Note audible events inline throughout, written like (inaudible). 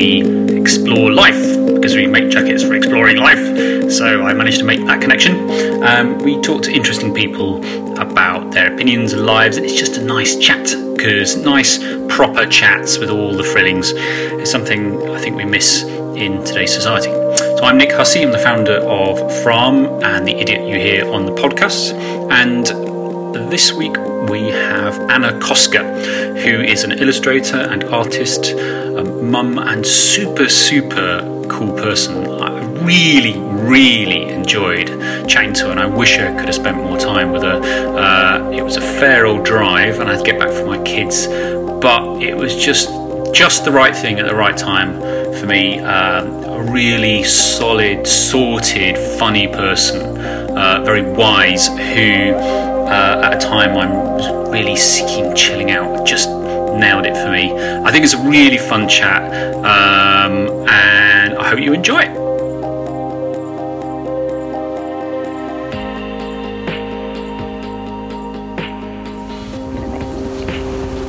we explore life because we make jackets for exploring life. So I managed to make that connection. Um, we talk to interesting people about their opinions and lives, and it's just a nice chat because nice, proper chats with all the frillings is something I think we miss in today's society. So I'm Nick Hussey, I'm the founder of Fram and the idiot you hear on the podcast. And this week we have Anna Koska, who is an illustrator and artist, mum, and super, super cool person. I really, really enjoyed chatting to her, and I wish I could have spent more time with her. Uh, it was a fair old drive, and I had to get back for my kids, but it was just just the right thing at the right time for me. Um, a really solid, sorted, funny person, uh, very wise, who uh, at a time I was really seeking chilling out, just nailed it for me. I think it's a really fun chat, um, and I hope you enjoy it.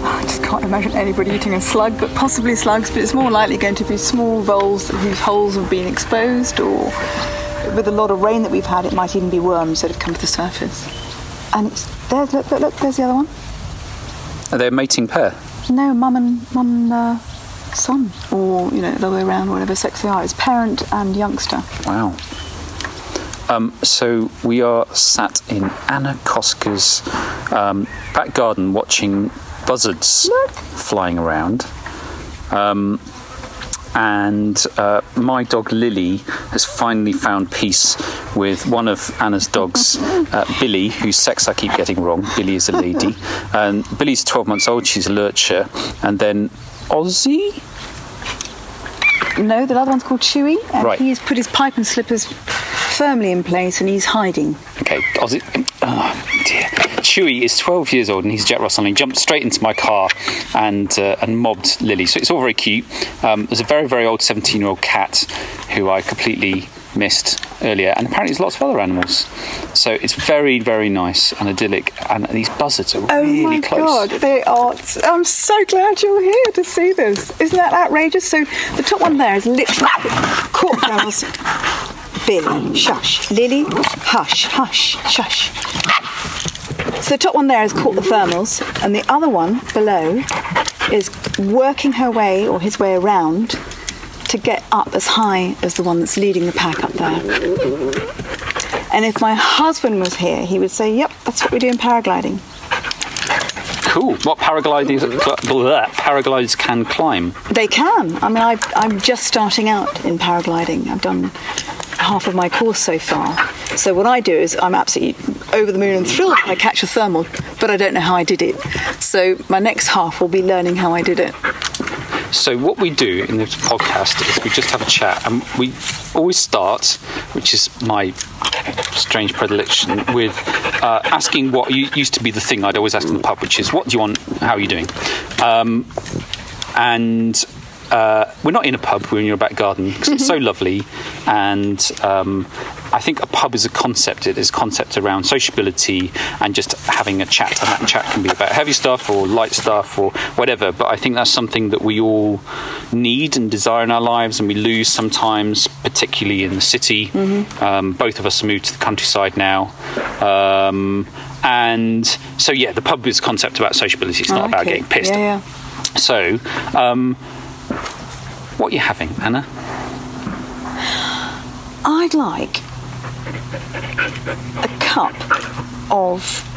I just can't imagine anybody eating a slug, but possibly slugs, but it's more likely going to be small voles whose holes have been exposed, or with a lot of rain that we've had, it might even be worms that have come to the surface. And it's there's look, look, look there's the other one. Are they a mating pair? No, mum and mum and uh, son, or you know, the other way around, whatever sex they are. It's parent and youngster. Wow. Um, so we are sat in Anna Koska's um, back garden watching buzzards Look. flying around. Um, and uh, my dog Lily has finally found peace with one of Anna's dogs, uh, Billy, whose sex I keep getting wrong. Billy is a lady. And (laughs) Billy's 12 months old, she's a lurcher. And then Ozzy? No, the other one's called Chewy, and Right. he's put his pipe and slippers firmly in place, and he's hiding. Okay. Oh dear. Chewy is 12 years old and he's Jack Russell. And he jumped straight into my car and uh, and mobbed Lily. So it's all very cute. Um, there's a very very old 17 year old cat who I completely missed earlier, and apparently there's lots of other animals. So it's very very nice and idyllic. And these buzzards are really close. Oh really my close. god, they are! I'm so glad you're here to see this. Isn't that outrageous? So the top one there is literally girls. (laughs) Billy, shush. Lily, hush, hush, shush. So the top one there is caught the thermals, and the other one below is working her way or his way around to get up as high as the one that's leading the pack up there. And if my husband was here, he would say, "Yep, that's what we do in paragliding." Cool. What paragliders, paragliders can climb? They can. I mean, I've, I'm just starting out in paragliding. I've done half of my course so far. So what I do is I'm absolutely over the moon and thrilled if I catch a thermal, but I don't know how I did it. So my next half will be learning how I did it. So what we do in this podcast is we just have a chat, and we always start, which is my strange predilection, with uh, asking what used to be the thing I'd always ask in the pub, which is, "What do you want? How are you doing?" Um, and uh, we're not in a pub; we're in your back garden because it's so (laughs) lovely. And um, I think a pub is a concept. It is a concept around sociability and just having a chat. And that chat can be about heavy stuff or light stuff or whatever. But I think that's something that we all need and desire in our lives, and we lose sometimes, particularly in the city. Um, both of us moved to the countryside now. Um, and so, yeah, the pub is a concept about sociability. It's not I about getting pissed. Yeah, yeah. So, um, what are you having, Anna? I'd like a cup of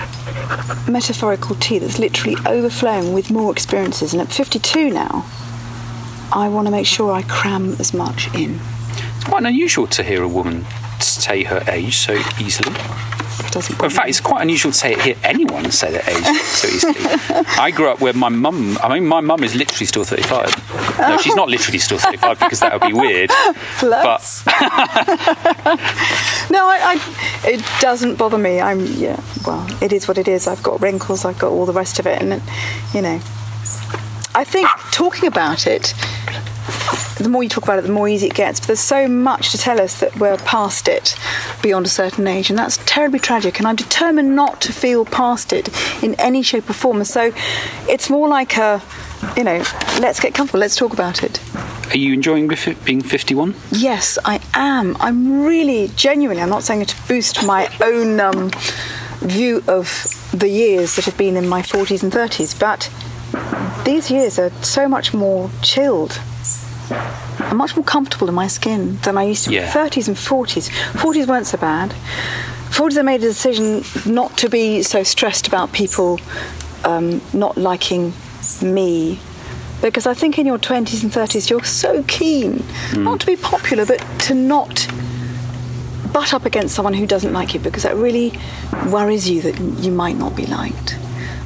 metaphorical tea that's literally overflowing with more experiences. And at 52 now, I want to make sure I cram as much in. It's quite unusual to hear a woman say her age so easily. Doesn't In fact, it's quite unusual to say, hear anyone say their age so easily. (laughs) I grew up where my mum, I mean, my mum is literally still 35. No, she's not literally still 35 because that would be weird. (laughs) Bless. (laughs) No, I, I, it doesn't bother me. I'm, yeah, well, it is what it is. I've got wrinkles, I've got all the rest of it, and, you know. I think talking about it, the more you talk about it, the more easy it gets. But there's so much to tell us that we're past it beyond a certain age, and that's terribly tragic. And I'm determined not to feel past it in any shape or form. And so it's more like a, you know, let's get comfortable, let's talk about it. Are you enjoying being 51? Yes, I am. I'm really genuinely. I'm not saying it to boost my own um, view of the years that have been in my 40s and 30s, but these years are so much more chilled. I'm much more comfortable in my skin than I used to be. Yeah. 30s and 40s. 40s weren't so bad. 40s I made a decision not to be so stressed about people um, not liking me because I think in your 20s and 30s you're so keen not to be popular but to not butt up against someone who doesn't like you because that really worries you that you might not be liked.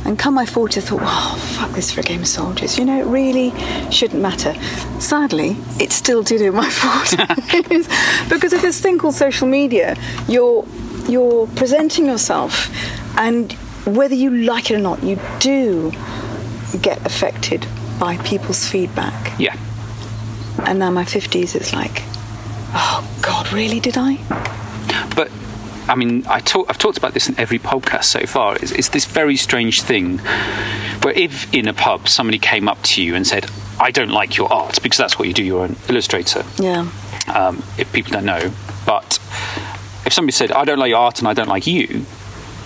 And come my 40s, I thought, oh, fuck this for a game of soldiers. You know, it really shouldn't matter. Sadly, it still did in my (laughs) 40s because of this thing called social media. You're, you're presenting yourself, and whether you like it or not, you do get affected by people's feedback. Yeah. And now my 50s, it's like, oh, God, really, did I? But I mean, I talk, I've talked about this in every podcast so far. It's, it's this very strange thing where if in a pub somebody came up to you and said, "I don't like your art," because that's what you do. You're an illustrator. Yeah. Um, if people don't know, but if somebody said, "I don't like your art and I don't like you,"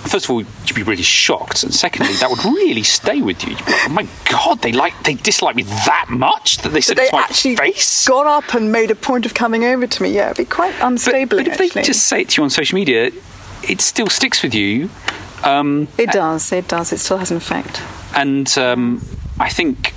first of all, you'd be really shocked, and secondly, that would really stay with you. Like, oh my god, they like they dislike me that much that they said they to my actually face. got up and made a point of coming over to me. Yeah, it'd be quite unstable. but if they just say it to you on social media, it still sticks with you. Um, it does, it does. It still has an effect. and um, I think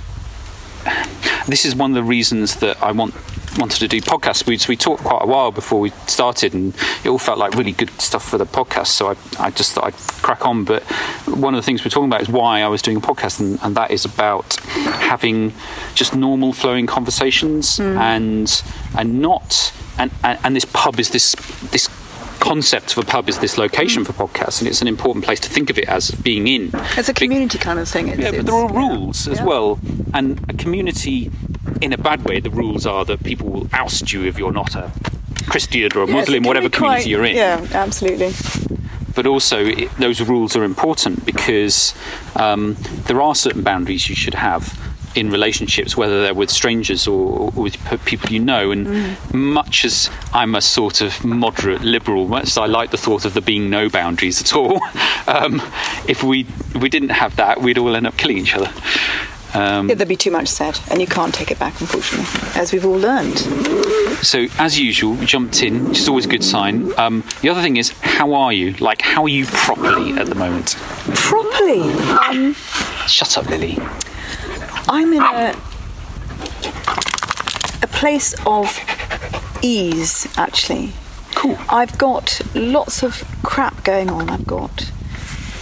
this is one of the reasons that I want wanted to do podcasts. We, we talked quite a while before we started, and it all felt like really good stuff for the podcast. So I, I just thought I'd crack on. But one of the things we're talking about is why I was doing a podcast, and, and that is about having just normal flowing conversations hmm. and and not and, and and this pub is this this concept of a pub is this location for podcasts and it's an important place to think of it as being in It's a community kind of thing. It's, yeah, but there are yeah. rules as Yeah. well, and a community, in a bad way, the rules are that people will oust you if you're not a Christian or a Muslim, whatever community quite- you're in. Yeah, absolutely. But also, it, those rules are important because um, there are certain boundaries you should have in relationships, whether they're with strangers or, or with people you know. And Mm. much as I'm a sort of moderate liberal, much as I like the thought of there being no boundaries at all, (laughs) um, if we if we didn't have that, we'd all end up killing each other. Um, there'd be too much said, and you can't take it back, unfortunately, as we've all learned. So, as usual, we jumped in, which is always a good sign. Um, the other thing is, how are you? Like, how are you properly at the moment? Properly. Um, Shut up, Lily. I'm in a a place of ease, actually. Cool. I've got lots of crap going on. I've got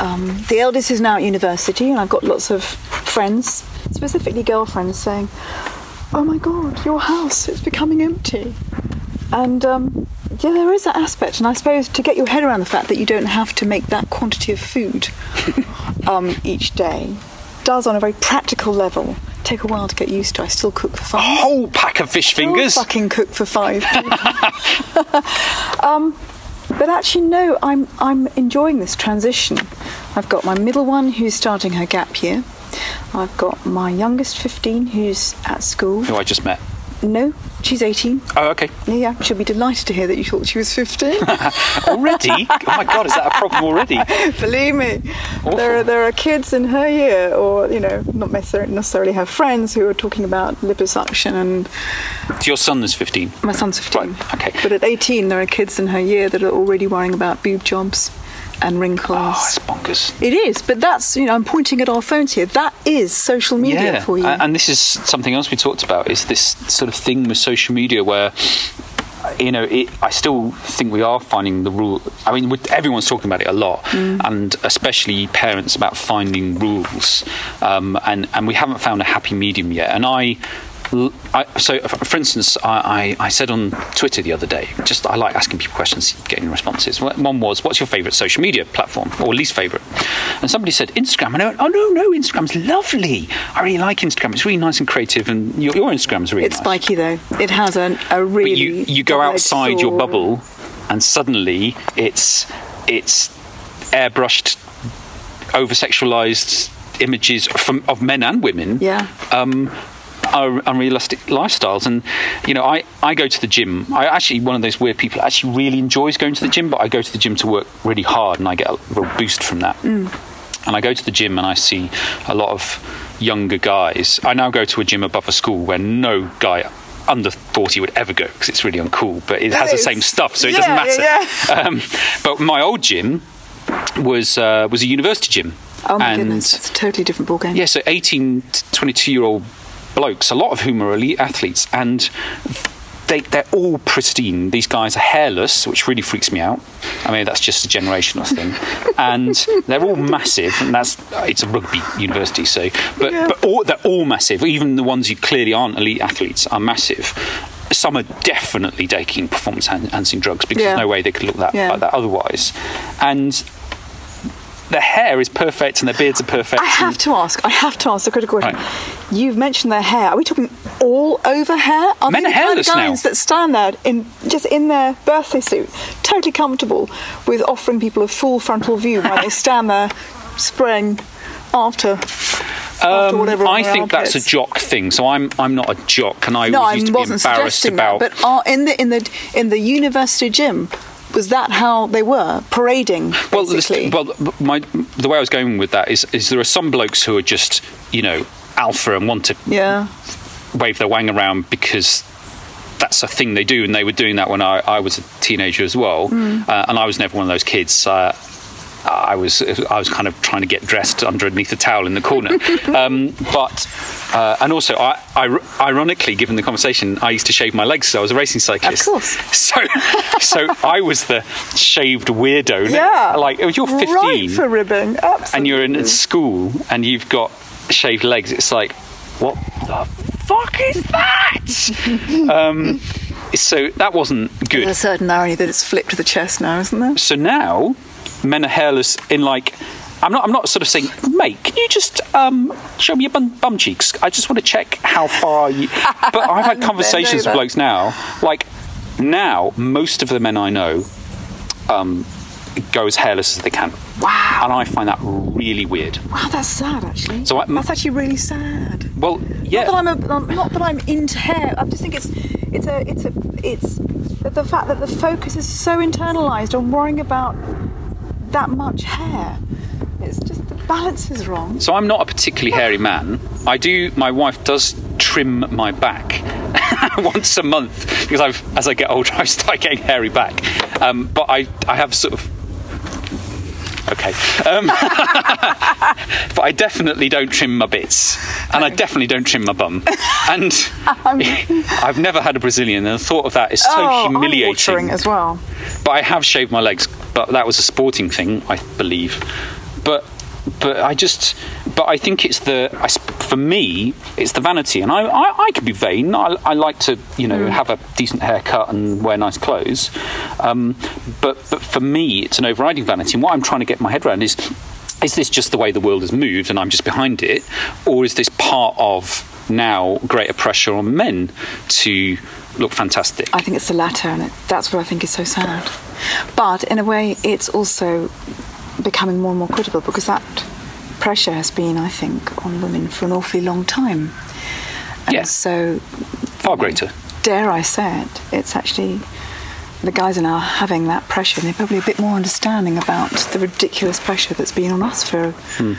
um, the eldest is now at university, and I've got lots of friends, specifically girlfriends, saying, "Oh my God, your house is becoming empty." And um, yeah, there is that aspect, and I suppose to get your head around the fact that you don't have to make that quantity of food (laughs) um, each day does, on a very practical level, take a while to get used to. I still cook for five. A Whole pack of fish fingers. I'll fucking cook for five. (laughs) (laughs) um, but actually, no, I'm I'm enjoying this transition. I've got my middle one who's starting her gap year. I've got my youngest 15 who's at school. Who I just met. No, she's 18. Oh, okay. Yeah, yeah, she'll be delighted to hear that you thought she was 15. (laughs) Already? oh my god, is that a problem already? (laughs) Believe me, there are there are kids in her year, or you know, not necessarily necessarily her friends, who are talking about liposuction and So your son is 15. My son's 15. Right, okay. But at 18, there are kids in her year that are already worrying about boob jobs and wrinkles. Oh, it's bonkers. it is, but that's, you know, I'm pointing at our phones here. That is social media Yeah, for you. and this is something else we talked about. Is this sort of thing with social media where, you know, it, I still think we are finding the rule. I mean, with- everyone's talking about it a lot, Mm. and especially parents about finding rules. Um, and and we haven't found a happy medium yet. And I. I, so, for instance, I, I, I said on Twitter the other day, just I like asking people questions, getting responses. One was, "What's your favourite social media platform or least favourite?" And somebody said Instagram, and I went, "Oh no, no, Instagram's lovely. I really like Instagram. It's really nice and creative, and your, your Instagram's really it's nice." spiky though. It has a, a really. but you you go outside your bubble, and suddenly it's it's airbrushed, over sexualized images from of men and women. Yeah. Um, unrealistic lifestyles. And you know, I, I go to the gym. I actually one of those weird people that actually really enjoys going to the gym, but I go to the gym to work really hard, and I get a real boost from that. And I go to the gym and I see a lot of younger guys. I now go to a gym above a school where no guy under 40 would ever go because it's really uncool, but it has the same stuff, so it Yeah, doesn't matter. yeah, (laughs) Um, but my old gym was uh, was a university gym. Oh my and goodness, it's a totally different ballgame. yeah, so 18 to 22 year old blokes, a lot of whom are elite athletes, and they, they're all pristine. These guys are hairless, which really freaks me out. I mean, that's just a generational thing. and they're all massive, and that's it's a rugby university, so but Yeah. but all, they're all massive. Even the ones who clearly aren't elite athletes are massive. Some are definitely taking performance enhancing drugs because Yeah. there's no way they could look that Yeah. like that otherwise. And their hair is perfect and their beards are perfect. I have to ask. I have to ask the critical question. Right. You've mentioned their hair. Are we talking all over hair? Are Men are the kind of hairless now. guys that stand there in just in their birthday suit, totally comfortable with offering people a full frontal view while they stand there spraying after. Um, I think that's a jock thing. So I'm I'm not a jock, and I No, I to be wasn't embarrassed suggesting about. that. But are, in the in the in the university gym, was that how they were parading? well, this- well, my the way I was going with that is is there are some blokes who are just you know alpha and want to yeah. wave their wang around because that's a thing they do, and they were doing that when I, I was a teenager as well, Mm. uh, and I was never one of those kids. Uh, I was I was kind of trying to get dressed underneath a towel in the corner, (laughs) um, but uh, and also I, I ironically, given the conversation, I used to shave my legs so I was a racing cyclist. Of course. So so I was the shaved weirdo. Yeah. like you're 15 Right for ribbing. Absolutely. and you're in school and you've got shaved legs, it's like, what the fuck is that? (laughs) um, so that wasn't There's good. a certain irony that it's flipped to the chest now, isn't there? So now, men are hairless in like. I'm not. I'm not sort of saying, mate. Can you just um, show me your bum, bum cheeks? I just want to check how far you. (laughs) But I've had conversations with blokes now. Like now, most of the men I know um, go as hairless as they can. Wow. And I find that really weird. Wow, that's sad actually. So I- that's actually really sad. Well, yeah. Not that I'm a, um, not that I'm into hair. I just think it's it's a it's a it's the fact that the focus is so internalized on worrying about that much hair. It's just the balance is wrong. So I'm not a particularly hairy man. I do. My wife does trim my back (laughs) once a month because I've, as I get older, (laughs) I start getting hairy back. Um, but I, I have sort of. Okay, um, (laughs) but I definitely don't trim my bits, and I definitely don't trim my bum. And (laughs) (laughs) I've never had a Brazilian, and the thought of that is so oh, humiliating. as well. But I have shaved my legs, but that was a sporting thing, I believe. But but I just but I think it's the for me it's the vanity, and I I, I could be vain. I, I like to you know have a decent haircut and wear nice clothes. Um, but but for me it's an overriding vanity, and what I'm trying to get my head around is. Is this just the way the world has moved and I'm just behind it? Or is this part of now greater pressure on men to look fantastic? I think it's the latter, and it, that's what I think is so sad. But in a way, it's also becoming more and more critical because that pressure has been, I think, on women for an awfully long time. And Yeah. so, Far greater. dare I say it, it's actually the guys are now having that pressure, and they're probably a bit more understanding about the ridiculous pressure that's been on us for, Hmm.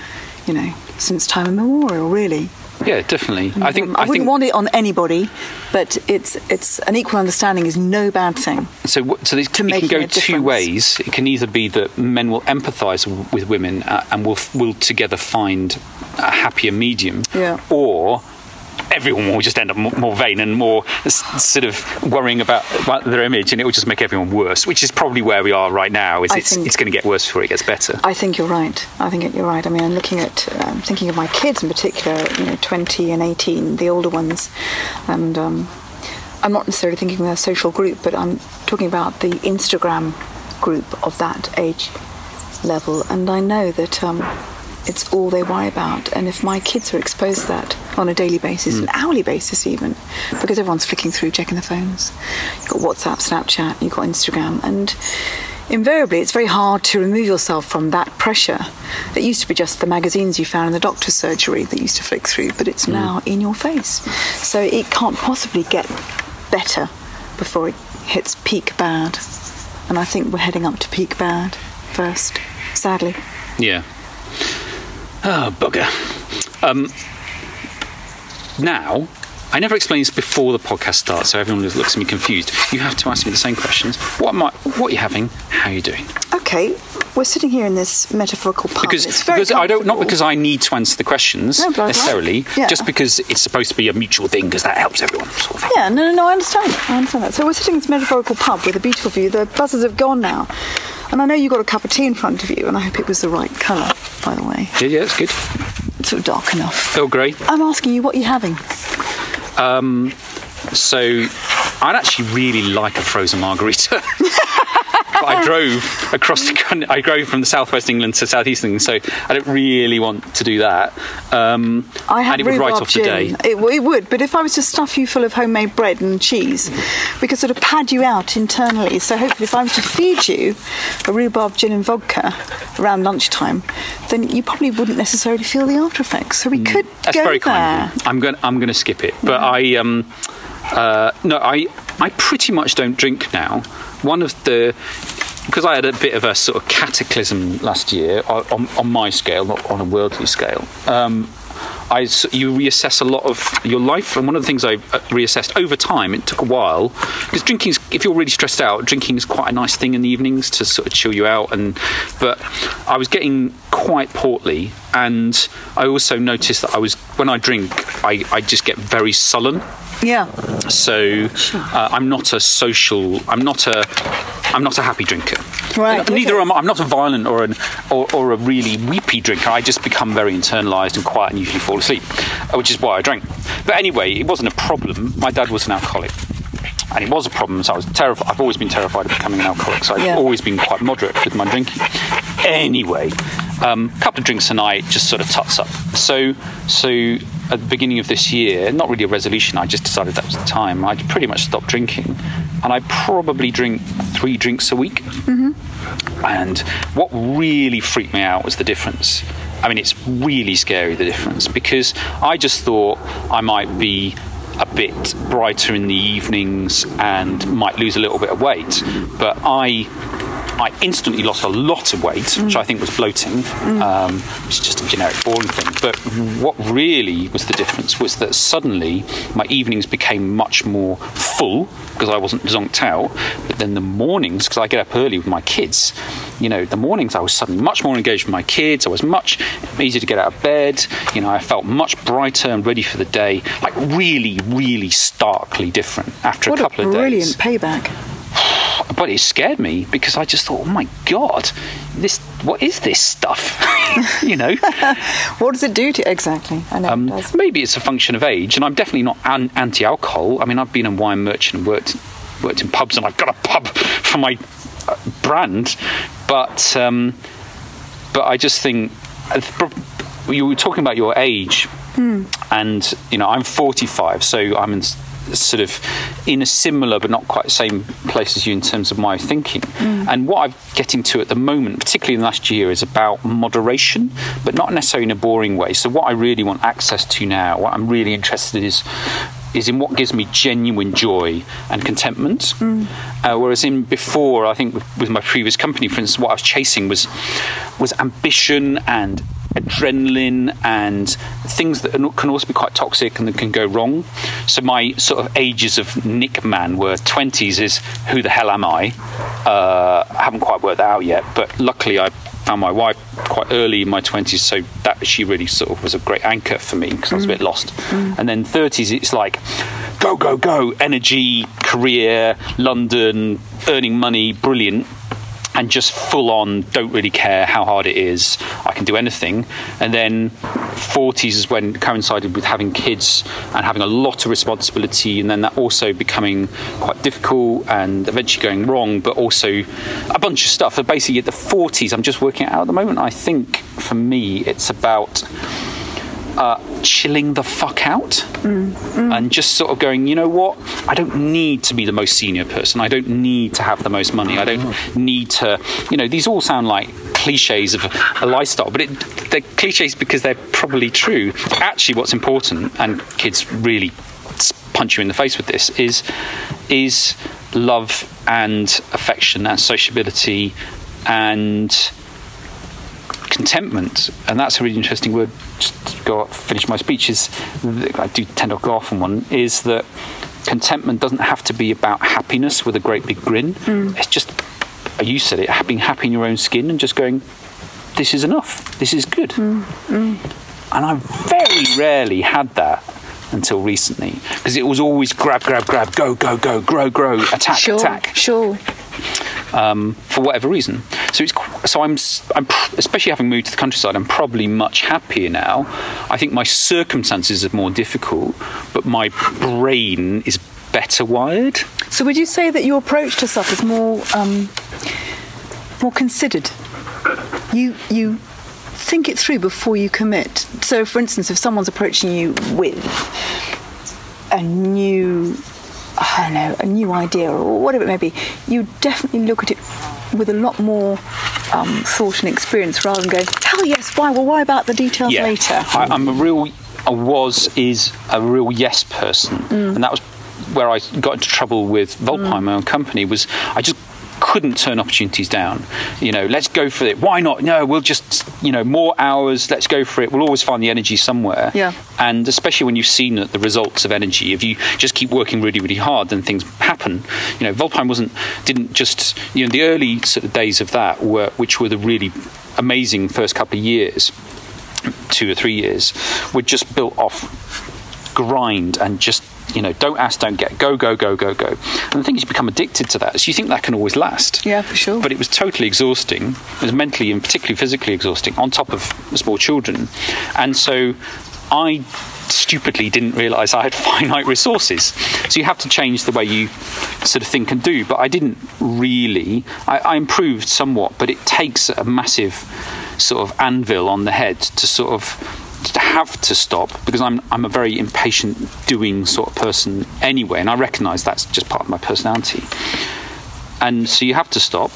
you know, since time immemorial, really. Yeah, definitely. I think I, I, wouldn't think want it on anybody, but it's it's an equal understanding is no bad thing. so. So this, to it can go two ways. It can either be that men will empathise with women uh, and will will together find a happier medium, Yeah. or everyone will just end up more, vain and more sort of worrying about, about their image, and it will just make everyone worse. Which is probably where we are right now. Is I it's it's going to get worse before it gets better. I think you're right. I think you're right. I mean, I'm looking at, um, thinking of my kids in particular, you know, 20 and 18, the older ones, and um, I'm not necessarily thinking of their social group, but I'm talking about the Instagram group of that age level, and I know that um, it's all they worry about. And if my kids are exposed to that on a daily basis, an hourly basis even, because everyone's flicking through, checking the phones, you've got WhatsApp, Snapchat, you've got Instagram, and invariably it's very hard to remove yourself from that pressure. It used to be just the magazines you found in the doctor's surgery that used to flick through, but it's hmm. now in your face. So it can't possibly get better before it hits peak bad. And I think we're heading up to peak bad first, sadly. Yeah. Oh, bugger. Um, now, I never explain this before the podcast starts, so everyone looks at me confused. You have to ask me the same questions. What am I, What are you having? How are you doing? Okay, we're sitting here in this metaphorical pub. Because, it's very because I don't not because I need to answer the questions No, but I'd like- necessarily, yeah. just because it's supposed to be a mutual thing because that helps everyone. Sort of. Yeah, no, no, no, I understand. I understand that. So we're sitting in this metaphorical pub with a beautiful view. The buzzers have gone now. And I know you've got a cup of tea in front of you, and I hope it was the right colour, by the way. Yeah, yeah, it's good. It's sort of dark enough. Earl Grey. I'm asking you, what are you having? Um, so I'd actually really like a frozen margarita. (laughs) but I drove across the country. I drove from the southwest England to southeast England, so I don't really want to do that. Um, I have and it would write off the day. gin. It, it would, but if I was to stuff you full of homemade bread and cheese, we could sort of pad you out internally. So hopefully, if I was to feed you a rhubarb gin and vodka around lunchtime, then you probably wouldn't necessarily feel the after effects. So we could Mm. That's go very there. kind. of. I'm going. I'm going to skip it. But I um, uh, no, I I pretty much don't drink now. One of the because I had a bit of a sort of cataclysm last year on, on, my scale, not on a worldly scale. Um, I you reassess a lot of your life, and one of the things I uh, reassessed over time. It took a while because drinking, if you're really stressed out, drinking is quite a nice thing in the evenings to sort of chill you out. And but I was getting quite portly, and I also noticed that I was when I drink, I, I just get very sullen. Yeah. So uh, I'm not a social. I'm not a. I'm not a happy drinker. Right, And Neither am I. I'm not a violent or an or, or a really weepy drinker. I just become very internalised and quiet and usually fall asleep, uh, which is why I drank. But anyway, it wasn't a problem. My dad was an alcoholic. And it was a problem, so I was terrified. I've always been terrified of becoming an alcoholic, so I've Yeah. always been quite moderate with my drinking. Anyway, a um, couple of drinks a night just sort of tuts up. So, so at the beginning of this year, not really a resolution. I just decided that was the time. I pretty much stopped drinking, and I probably drink three drinks a week. And what really freaked me out was the difference. I mean, it's really scary the difference because I just thought I might be a bit brighter in the evenings and might lose a little bit of weight, but I. I instantly lost a lot of weight, which I think was bloating, um, which is just a generic boring thing. But what really was the difference was that suddenly my evenings became much more full because I wasn't zonked out. But then the mornings, because I get up early with my kids, you know, the mornings I was suddenly much more engaged with my kids. I was much easier to get out of bed. You know, I felt much brighter and ready for the day. Like really, really starkly different after What a a couple of days. brilliant payback. But it scared me because I just thought, oh my god, this what is this stuff? (laughs) you know. (laughs) What does it do to exactly? I know Um, it does. maybe it's a function of age, and I'm definitely not an- anti-alcohol. I mean, I've been a wine merchant and worked worked in pubs, and I've got a pub (laughs) for my uh, brand. But um, but I just think uh, you were talking about your age, and you know, I'm 45, so I'm in sort of in a similar but not quite the same place as you in terms of my thinking. And what I'm getting to at the moment, particularly in the last year, is about moderation, but not necessarily in a boring way. So what I really want access to now, what I'm really interested in is is in what gives me genuine joy and contentment. Uh, whereas in before, I think with, with my previous company, for instance, what I was chasing was was ambition and adrenaline and things that can also be quite toxic and that can go wrong. So my sort of ages of Nick man were 20s is who the hell am I? Uh, I haven't quite worked that out yet, but luckily I found my wife quite early in my 20s, so that she really sort of was a great anchor for me because I was a bit lost. And then 30s, it's like go, go, go, energy, career, London, earning money, brilliant and just full on don't really care how hard it is i can do anything. And then 40s is when coincided with having kids and having a lot of responsibility and then that also becoming quite difficult and eventually going wrong but also a bunch of stuff. But basically at the 40s i'm just working out at the moment. I think for me it's about uh, chilling the fuck out and just sort of going, you know what? I don't need to be the most senior person. I don't need to have the most money. I don't need to, you know, these all sound like cliches of a lifestyle, but it, they're cliches because they're probably true. Actually, what's important, and kids really punch you in the face with this, is is love and affection and sociability and contentment, and that's a really interesting word. Just to go finish my speech is I do tend to go off on one. Is that contentment doesn't have to be about happiness with a great big grin. Mm. It's just you said it, being happy in your own skin and just going, this is enough. This is good. Mm, mm. And I very rarely had that until recently because it was always grab, grab, grab, go, go, go, grow, grow, attack, Sure, attack sure. Um, for whatever reason. So it's so I'm I'm especially having moved to the countryside. I'm probably much happier now. I think my circumstances are more difficult, but my brain is better wired. So would you say that your approach to stuff is more um, more considered? You you think it through before you commit. So, for instance, if someone's approaching you with a new I don't know a new idea or whatever it may be, you definitely look at it with a lot more um, thought and experience rather than going, hell yes, why? Well, why about the details later? I, I'm a real, I was, is a real yes person, Mm. and that was where I got into trouble with Vulpine, my own company. Was I just couldn't turn opportunities down. You know, let's go for it. Why not? No, we'll just, you know, more hours. Let's go for it. We'll always find the energy somewhere. Yeah. And especially when you've seen the results of energy, if you just keep working really, really hard, then things happen. You know, Vulpine wasn't didn't just you know the early sort of days of that were which were the really amazing first couple of years two or three years, were just built off grind and just you know don't ask, don't get, go, go, go, go, go. And the thing is, you become addicted to that. So you think that can always last. Yeah, for sure. But it was totally exhausting. It was mentally and particularly physically exhausting. On top of small children, and so I stupidly didn't realise I had (laughs) finite resources. So you have to change the way you sort of think and do. But I didn't really. I, I improved somewhat, but it takes a massive sort of anvil on the head to sort of have to stop because I'm I'm a very impatient doing sort of person anyway, and I recognise that's just part of my personality. And so you have to stop,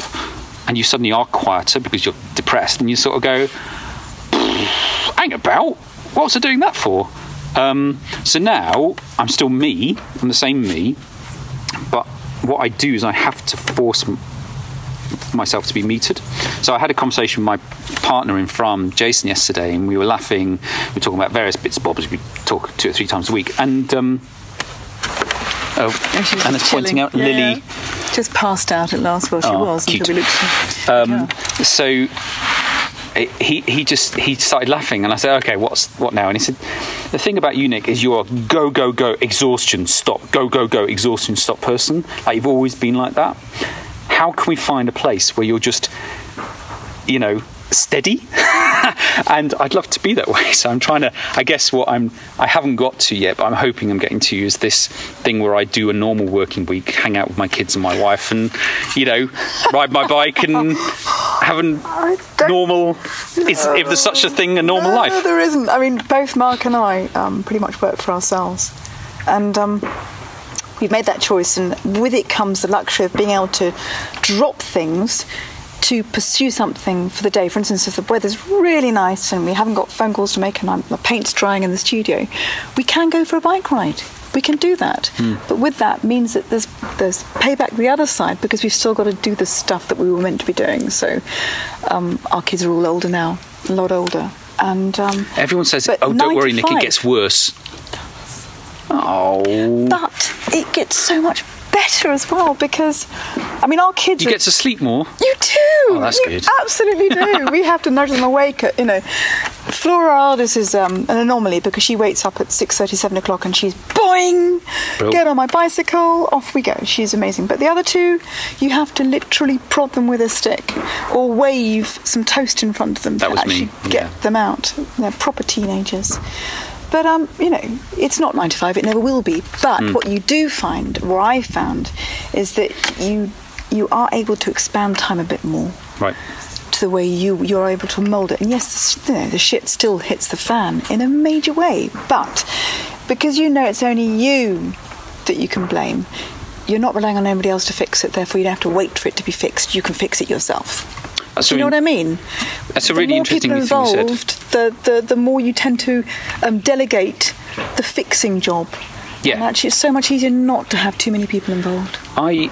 and you suddenly are quieter because you're depressed, and you sort of go, hang about, what's I doing that for? Um, so now I'm still me, I'm the same me, but what I do is I have to force myself to be metered. So I had a conversation with my partner in Fram, Jason, yesterday, and we were laughing. We were talking about various bits and bobs. We talk two or three times a week, and um, oh, it's pointing out Yeah, Lily. Just passed out at last. Well, she Oh, was cute. until we looked. Um, so it- he he just he started laughing, and I said, "Okay, what's what now?" And he said, "The thing about you, Nick, is you're a go go go exhaustion stop go go go exhaustion stop person. Like you've always been like that. How can we find a place where you're just, you know, steady?" (laughs) and I'd love to be that way. (laughs) So I'm trying to. I guess what I'm I haven't got to yet, but I'm hoping I'm getting to is this thing where I do a normal working week, hang out with my kids and my wife, and you know, ride my bike and have a normal. Is if there's such a thing, a normal no, life. there isn't. I mean, both Mark and I um, pretty much work for ourselves, and um, we've made that choice. And with it comes the luxury of being able to drop things to pursue something for the day. For instance, if the weather's really nice and we haven't got phone calls to make and I'm, the paint's drying in the studio, we can go for a bike ride. We can do that, Hmm. but with that means that there's there's payback the other side because we've still got to do the stuff that we were meant to be doing. So um, our kids are all older now, a lot older, and um, Everyone says, "Oh, don't worry, Nick, it gets worse." Oh, But it gets so much better as well because, I mean, our kids. you are, get to sleep more. You do. Oh, that's you good. Absolutely do. (laughs) we have to nudge them awake. At, you know, Flora, eldest, is um, an anomaly because she wakes up at six thirty, seven o'clock, and she's boing. Get on my bicycle. Off we go. She's amazing. But the other two, you have to literally prod them with a stick or wave some toast in front of them That to was me, actually get yeah. them out. They're proper teenagers. But um, you know, it's not nine to five. It never will be. But Hmm. what you do find, or I found, is that you you are able to expand time a bit more Right. to the way you you're able to mould it. And yes, the, you know, the shit still hits the fan in a major way, but because you know it's only you that you can blame, you're not relying on anybody else to fix it. Therefore, you don't have to wait for it to be fixed. You can fix it yourself. That's Do you know what I mean? That's a really interesting thing you said. involved, the, the the more you tend to um, delegate the fixing job. Yeah. And actually, it's so much easier not to have too many people involved. I.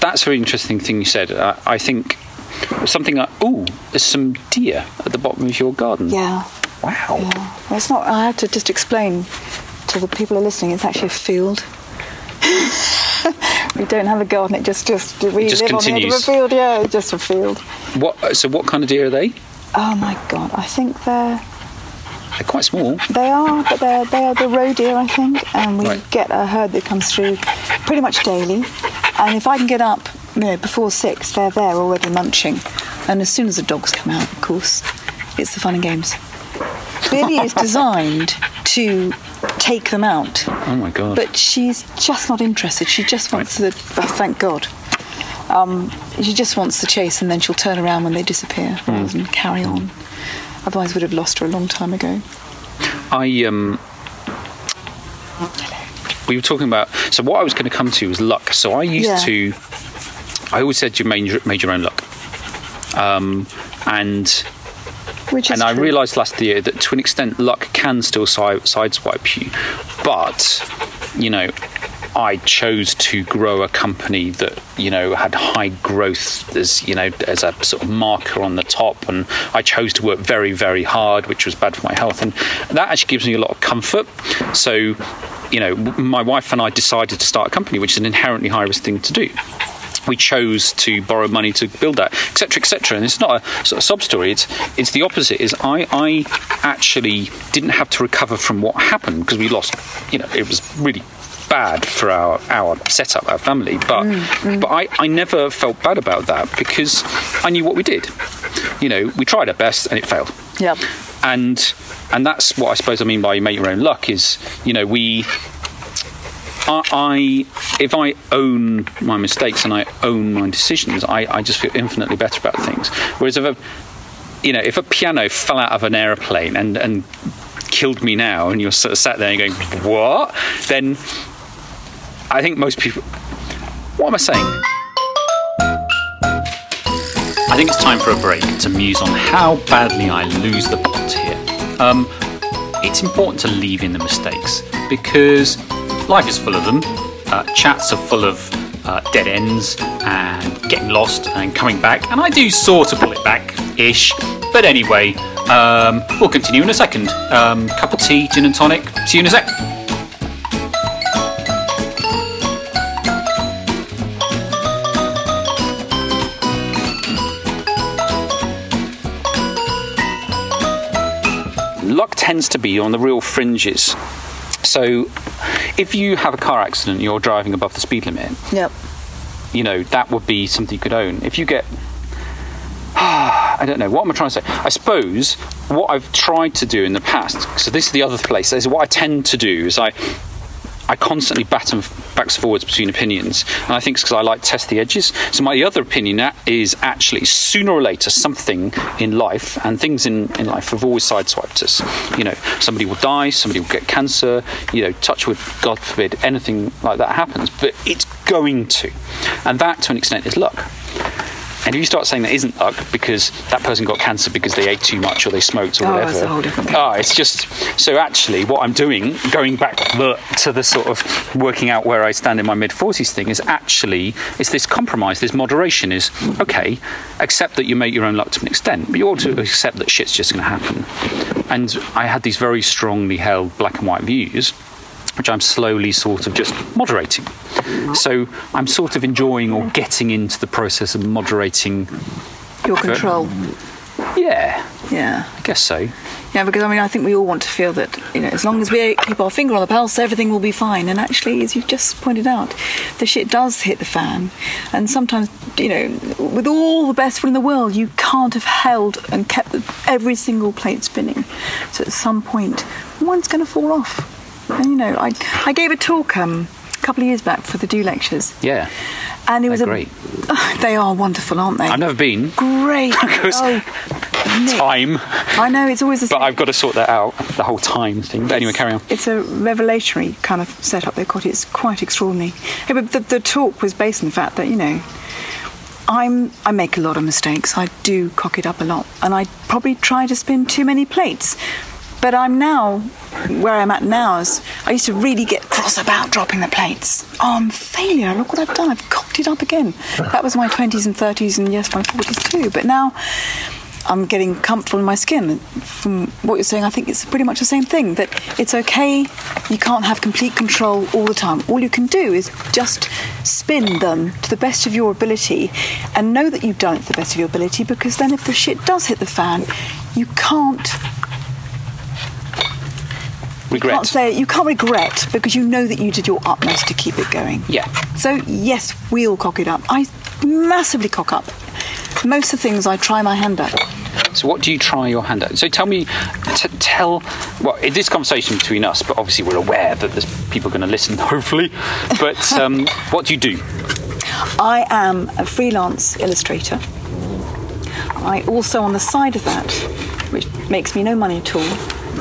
That's a very interesting thing you said. I, I think something like, ooh, there's some deer at the bottom of your garden. Yeah. Wow. Yeah. Well, it's not. I have to just explain to the people who are listening. It's actually a field. (laughs) we don't have a garden. It just just we just live on the of a field. Yeah, just a field. What? So what kind of deer are they? Oh my god! I think they're They're quite small. they are, but they're they are the roe deer. I think, and we Right. get a herd that comes through pretty much daily. And if I can get up, you know, before six, they're there already munching. And as soon as the dogs come out, of course, it's the fun and games. Billy is (laughs) designed to take them out. Oh my god. But she's just not interested. She just wants the. Oh, thank God. Um, she just wants the chase, and then she'll turn around when they disappear rather than carry on. Otherwise, we'd have lost her a long time ago. I um. We were talking about. So what I was going to come to was luck. So I used Yeah. to. I always said you made, made your own luck. Um, and Which and I true. realised last year that to an extent luck can still side, sideswipe you, but you know. I chose to grow a company that you know had high growth as you know as a sort of marker on the top, and I chose to work very very hard, which was bad for my health, and that actually gives me a lot of comfort. So, you know, my wife and I decided to start a company, which is an inherently high risk thing to do we chose to borrow money to build that, etc., etc. And it's not a sort of sob story. It's it's the opposite. Is I I actually didn't have to recover from what happened because we lost. You know, it was really bad for our our setup, our family. But mm, mm. but I I never felt bad about that because I knew what we did. You know, we tried our best and it failed Yep. and and that's what I suppose I mean by you make your own luck is you know we I, if I own my mistakes and I own my decisions I, I just feel infinitely better about things. Whereas if a you know if a piano fell out of an aeroplane and and killed me now and you're sort of sat there and going what? then I think most people what am I saying? I think it's time for a break to muse on how badly I lose the plot here. Um, it's important to leave in the mistakes because life is full of them. Uh, chats are full of uh, dead ends and getting lost and coming back, and I do sort of pull it back ish. But anyway, um, we'll continue in a second. Um, cup of tea, gin and tonic. See you in a sec. luck tends to be on the real fringes. So, if you have a car accident, you're driving above the speed limit. Yep. You know that would be something you could own. If you get, (sighs) I don't know what am I trying to say. I suppose what I've tried to do in the past. So this is the other place. Is what I tend to do is I. I constantly bat and backs forwards between opinions, and I think it's because I like to test the edges. So my other opinion is actually sooner or later something in life, and things in, in life have always sideswiped us. You know, somebody will die, somebody will get cancer. You know, touch wood, God forbid, anything like that happens, but it's going to, and that to an extent is luck. And if you start saying that isn't luck because that person got cancer because they ate too much or they smoked or Oh, whatever, that's a whole different thing. Oh, it's just so actually what I'm doing, going back to the sort of working out where I stand in my mid 40s thing, is actually it's this compromise, this moderation. Is okay, accept that you make your own luck to an extent, but you ought to accept that shit's just going to happen. And I had these very strongly held black and white views. Which I'm slowly sort of just moderating. So I'm sort of enjoying or getting into the process of moderating. Your control. Yeah, Yeah. I guess so. Yeah, because I mean, I think we all want to feel that, you know, as long as we keep our finger on the pulse, everything will be fine. And actually, as you've just pointed out, the shit does hit the fan. And sometimes, you know, with all the best will in the world, you can't have held and kept every single plate spinning. So at some point, one's going to fall off. And, you know, I, I gave a talk um, a couple of years back for the Do Lectures. Yeah. and it was They're a, great. (laughs) they are wonderful, aren't they? I've never been. Great. (laughs) Because oh, Time, I know it's always the same. but. I've got to sort that out. The whole time thing. But anyway, carry on. It's a revelatory kind of setup they've got. It's quite extraordinary. Yeah, but the, the talk was based on the fact that you know, I'm I make a lot of mistakes. I do cock it up a lot, and I probably try to spin too many plates. But I'm now where I'm at now is I used to really get cross about dropping the plates. Oh, I'm failure. Look what I've done. I've cocked it up again. That was my 20s and 30s, and yes, my 40s too. But now I'm getting comfortable in my skin. From what you're saying, I think it's pretty much the same thing. That it's okay. You can't have complete control all the time. All you can do is just spin them to the best of your ability, and know that you've done it to the best of your ability. Because then, if the shit does hit the fan, you can't Regret. can't say you can't regret because you know that you did your utmost to keep it going. Yeah. So yes, we all cock it up. I massively cock up. Most of the things I try my hand at. So, what do you try your hand at? So, tell me, t- tell. Well, in this conversation between us, but obviously we're aware that there's people going to listen, (laughs) hopefully. But um, what do you do? I am a freelance illustrator. I also, on the side of that, which makes me no money at all,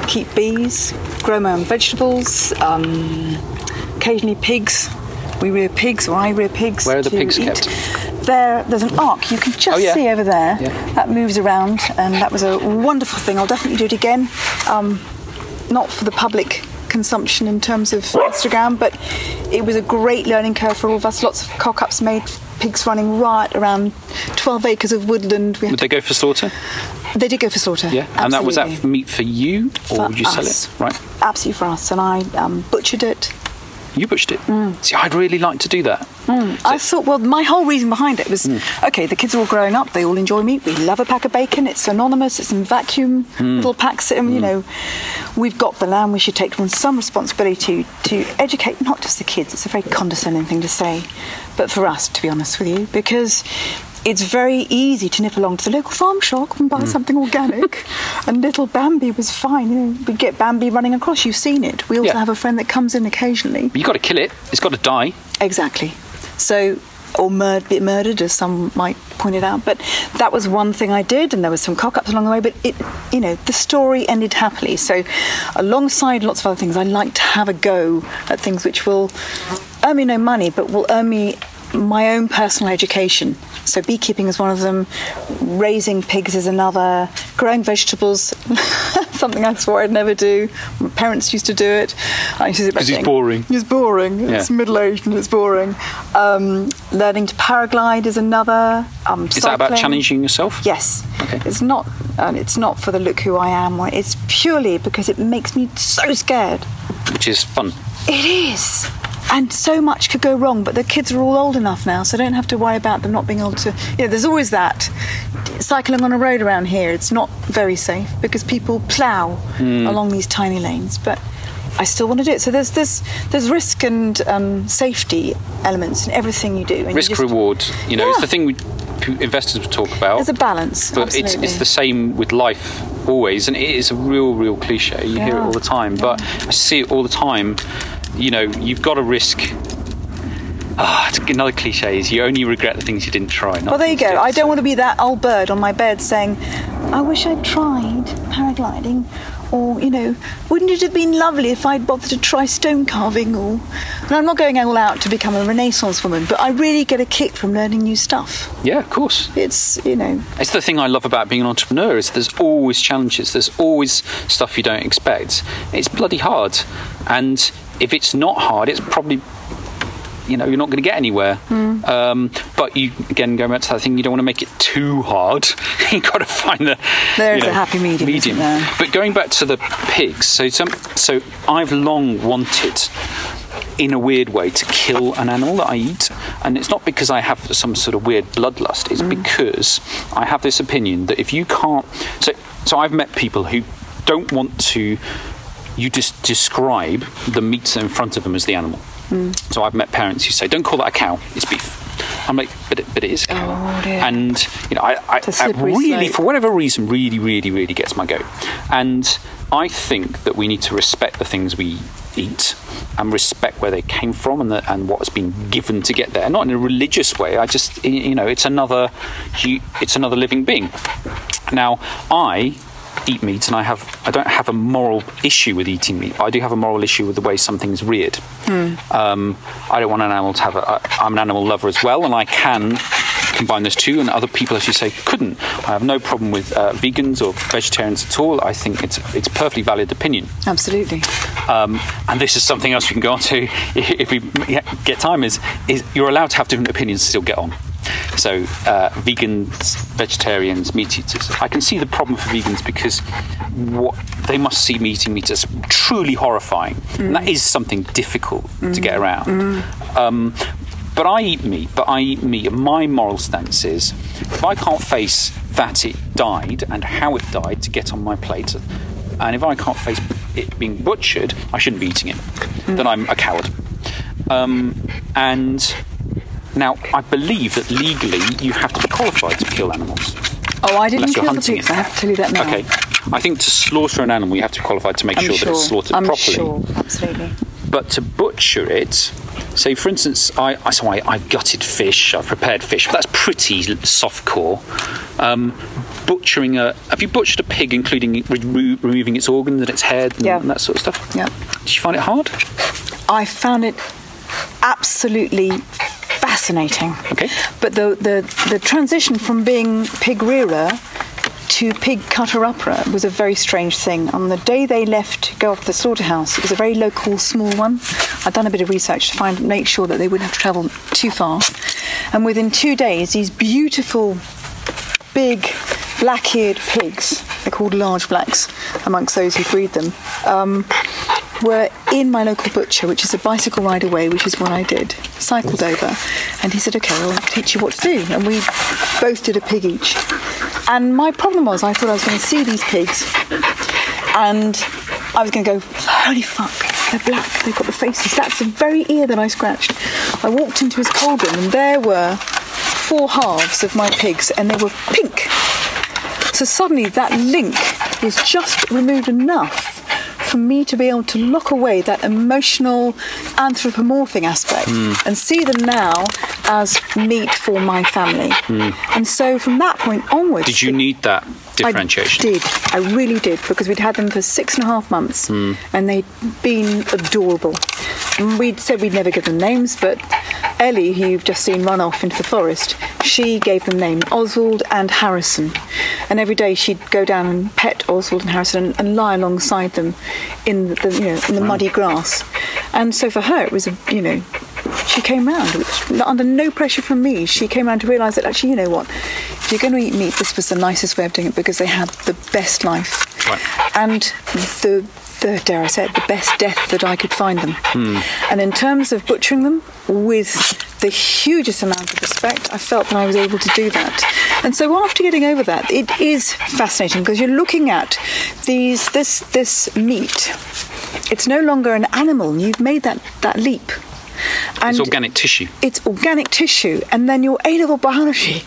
keep bees, grow my own vegetables, um, occasionally pigs. We rear pigs, or I rear pigs. Where are the pigs eat. kept? There, there's an ark you can just Oh, yeah. see over there. Yeah. That moves around, and that was a wonderful thing. I'll definitely do it again. Um, not for the public consumption in terms of Instagram, but it was a great learning curve for all of us. Lots of cock ups made, pigs running riot around 12 acres of woodland. We had Would they go for slaughter? they did go for slaughter. Yeah. And that was that meat for you, or For would you sell it? Right. Absolutely for us, and I um, butchered it. You butchered it. Mm. See, I'd really like to do that. I thought, well, my whole reason behind it was Hmm. okay, the kids are all growing up, they all enjoy meat, we love a pack of bacon, it's anonymous, it's in vacuum Hmm. little packs, and you know, we've got the land, we should take on some responsibility to, to educate not just the kids, it's a very condescending thing to say, but for us, to be honest with you, because it's very easy to nip along to the local farm shop and buy Hmm. something organic. (laughs) and little Bambi was fine. You know, we get Bambi running across. You've seen it. We also Yeah. have a friend that comes in occasionally. But you've got to kill it. It's got to die. Exactly. So, or mur- be murdered, as some might point it out. But that was one thing I did, and there was some cock ups along the way. But it, you know, the story ended happily. So, alongside lots of other things, I like to have a go at things which will earn me no money, but will earn me my own personal education. So, beekeeping is one of them. Raising pigs is another. Growing vegetables, (laughs) something I swore I'd never do. My parents used to do it. I used to sit back 'Cause it's boring. It's boring. It's middle aged and it's boring. Um, learning to paraglide is another. Um, Is that about challenging yourself? Yes. Okay. It's not. And it's not for the look who I am. It's purely because it makes me so scared. Which is fun. It is. And so much could go wrong, but the kids are all old enough now, so I don't have to worry about them not being able to. You know, there's always that. Cycling on a road around here, it's not very safe because people plough Hmm. along these tiny lanes, but I still want to do it. So there's this, there's risk and um, safety elements in everything you do. And you Risk just- reward. You know, it's the thing we, investors would talk about. There's a balance. But it's, absolutely. it's the same with life always, and it is a real, real cliche. You hear it all the time, but I see it all the time. You know, you've got to risk. Ah, it's another cliche is you only regret the things you didn't try. Well, there you go. I don't want to be that old bird on my bed saying, I wish I'd tried paragliding. Or, you know, wouldn't it have been lovely if I'd bothered to try stone carving? Or, and I'm not going all out to become a Renaissance woman, but I really get a kick from learning new stuff. Yeah, of course. It's, you know, It's the thing I love about being an entrepreneur is there's always challenges. There's always stuff you don't expect. It's bloody hard, and if it's not hard, it's probably you know you're not going to get anywhere. Hmm. Um, but you again going back to that thing, you don't want to make it too hard. (laughs) You've got to find the There's you know, a happy medium, there? But going back to the pigs, so some, so I've long wanted in a weird way to kill an animal that I eat. And it's not because I have some sort of weird bloodlust, it's because I have this opinion that if you can't. So, so I've met people who don't want to. You just describe the meat in front of them as the animal. So I've met parents who say, "Don't call that a cow; it's beef." I'm like, "But it, but it is cow." Oh, and you know, I, I, I really, slope. for whatever reason, really, really, really gets my goat. And I think that we need to respect the things we eat and respect where they came from and, the, and what has been given to get there. Not in a religious way. I just, you know, it's another, it's another living being. Now, I eat meat, and I have I don't have a moral issue with eating meat. I do have a moral issue with the way something's reared. Um, I don't want an animal to have a. I- I'm an animal lover as well, and I can combine those two. And other people, as you say, couldn't. I have no problem with uh, vegans or vegetarians at all. I think it's it's a perfectly valid opinion. Absolutely. Um, and this is something else we can go on to (laughs) if we get time. Is is you're allowed to have different opinions to still get on. So uh, vegans, vegetarians, meat eaters. I can see the problem for vegans because what they must see me eating meat as truly horrifying, and that is something difficult to get around. Um, but I eat meat. But I eat meat. My moral stance is, if I can't face that it died and how it died to get on my plate, and if I can't face it being butchered, I shouldn't be eating it. Then I'm a coward. Um, and now, I believe that legally you have to be qualified to kill animals. Oh, I didn't kill the pigs. I have to tell you that now. Okay. I think to slaughter an animal, you have to be qualified to make sure, sure. that it's slaughtered I'm properly. sure. Absolutely. But to butcher it, say for instance, I, I so I, I've gutted fish, I've prepared fish, but that's pretty soft core. Um, butchering a, have you butchered a pig, including remo- removing its organs and its head and, Yeah. and that sort of stuff? Yeah. Did you find it hard? I found it absolutely fascinating. Okay. But the, the, the transition from being pig rearer to pig cutter upper was a very strange thing. On the day they left to go off the slaughterhouse, it was a very local, small one. I'd done a bit of research to find make sure that they wouldn't have to travel too far. And within two days, these beautiful, big, black-eared pigs, they're called large blacks amongst those who breed them, um, were in my local butcher, which is a bicycle ride away, which is what I did. Cycled over, and he said, "Okay, I'll teach you what to do." And we both did a pig each. And my problem was, I thought I was going to see these pigs, and I was going to go, "Holy fuck, they're black. They've got the faces." That's the very ear that I scratched. I walked into his cauldron, and there were four halves of my pigs, and they were pink. So suddenly that link was just removed enough for me to be able to look away that emotional anthropomorphic aspect hmm. and see them now as meat for my family. Hmm. And so from that point onwards. Did you need that differentiation? I did. I really did because we'd had them for six and a half months hmm. and they'd been adorable. And we'd said we'd never give them names, but Ellie, who you've just seen run off into the forest, she gave them names Oswald and Harrison. And every day she'd go down and pet Oswald and Harrison and, and lie alongside them in the you know in the muddy grass. And so for her, it was a you know she came round was under no pressure from me. She came round to realise that actually, you know what, if you're going to eat meat, this was the nicest way of doing it because they had the best life Right. and the, the dare I say it, the best death that I could find them. Hmm. And in terms of butchering them with the hugest amount of respect, I felt that I was able to do that. And so after getting over that, it is fascinating because you're looking at these this this meat. It's no longer an animal. You've made that that leap. And It's organic tissue. it's organic tissue, and then your A level biology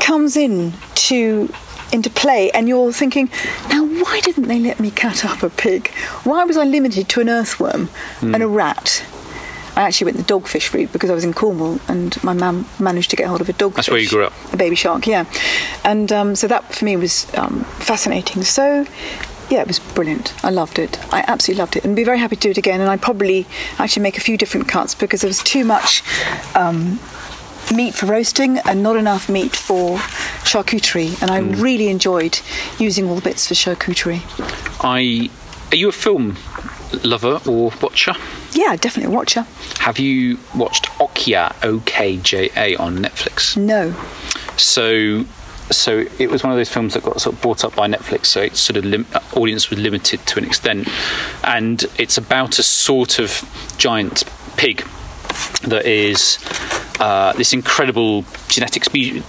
comes in to into play, and you're thinking, now why didn't they let me cut up a pig? Why was I limited to an earthworm and a rat? I actually went the dogfish route because I was in Cornwall, and my mum managed to get hold of a dogfish. That's where you grew up? A baby shark, yeah. And um, so that for me was um, fascinating. So. Yeah, it was brilliant. I loved it. I absolutely loved it, and be very happy to do it again. And I'd probably actually make a few different cuts because there was too much um, meat for roasting and not enough meat for charcuterie. And I really enjoyed using all the bits for charcuterie. I are you a film lover or watcher? Yeah, definitely a watcher. Have you watched Okja O K J A on Netflix? No. So, so it was one of those films that got sort of brought up by Netflix. So its sort of lim- audience was limited to an extent, and it's about a sort of giant pig that is uh, this incredible genetic species,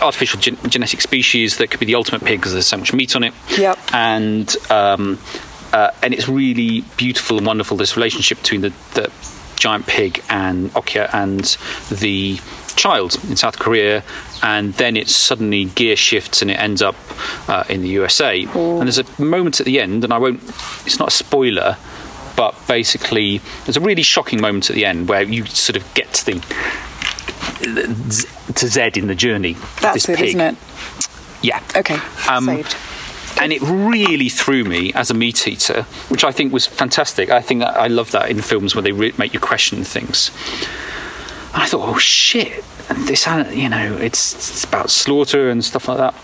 artificial gen- genetic species that could be the ultimate pig because there's so much meat on it. Yep. And um, uh, and it's really beautiful and wonderful this relationship between the, the giant pig and Okja and the child in South Korea, and then it suddenly gear shifts and it ends up uh, in the USA. And there's a moment at the end, and I won't. It's not a spoiler, but basically, there's a really shocking moment at the end where you sort of get to the to Z in the journey. That's this it, pig. not it? Yeah. Okay, Um, saved. And it really threw me as a meat eater, which I think was fantastic. I think I love that in films where they re- make you question things. And I thought, oh shit, this an- you know, it's, it's about slaughter and stuff like that.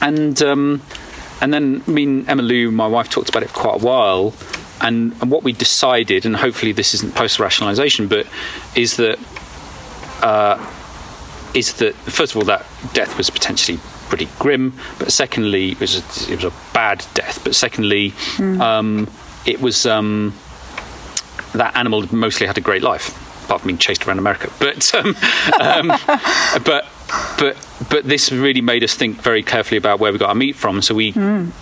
And um, and then me and Emma Lou, my wife, talked about it for quite a while. And, and what we decided, and hopefully this isn't post rationalisation, but is that is that first of all that death was potentially pretty grim, but secondly it was a, it was a bad death. But secondly, um, it was um, that animal mostly had a great life, apart from being chased around America. (laughs) But um, um, (laughs) but but but this really made us think very carefully about where we got our meat from. So we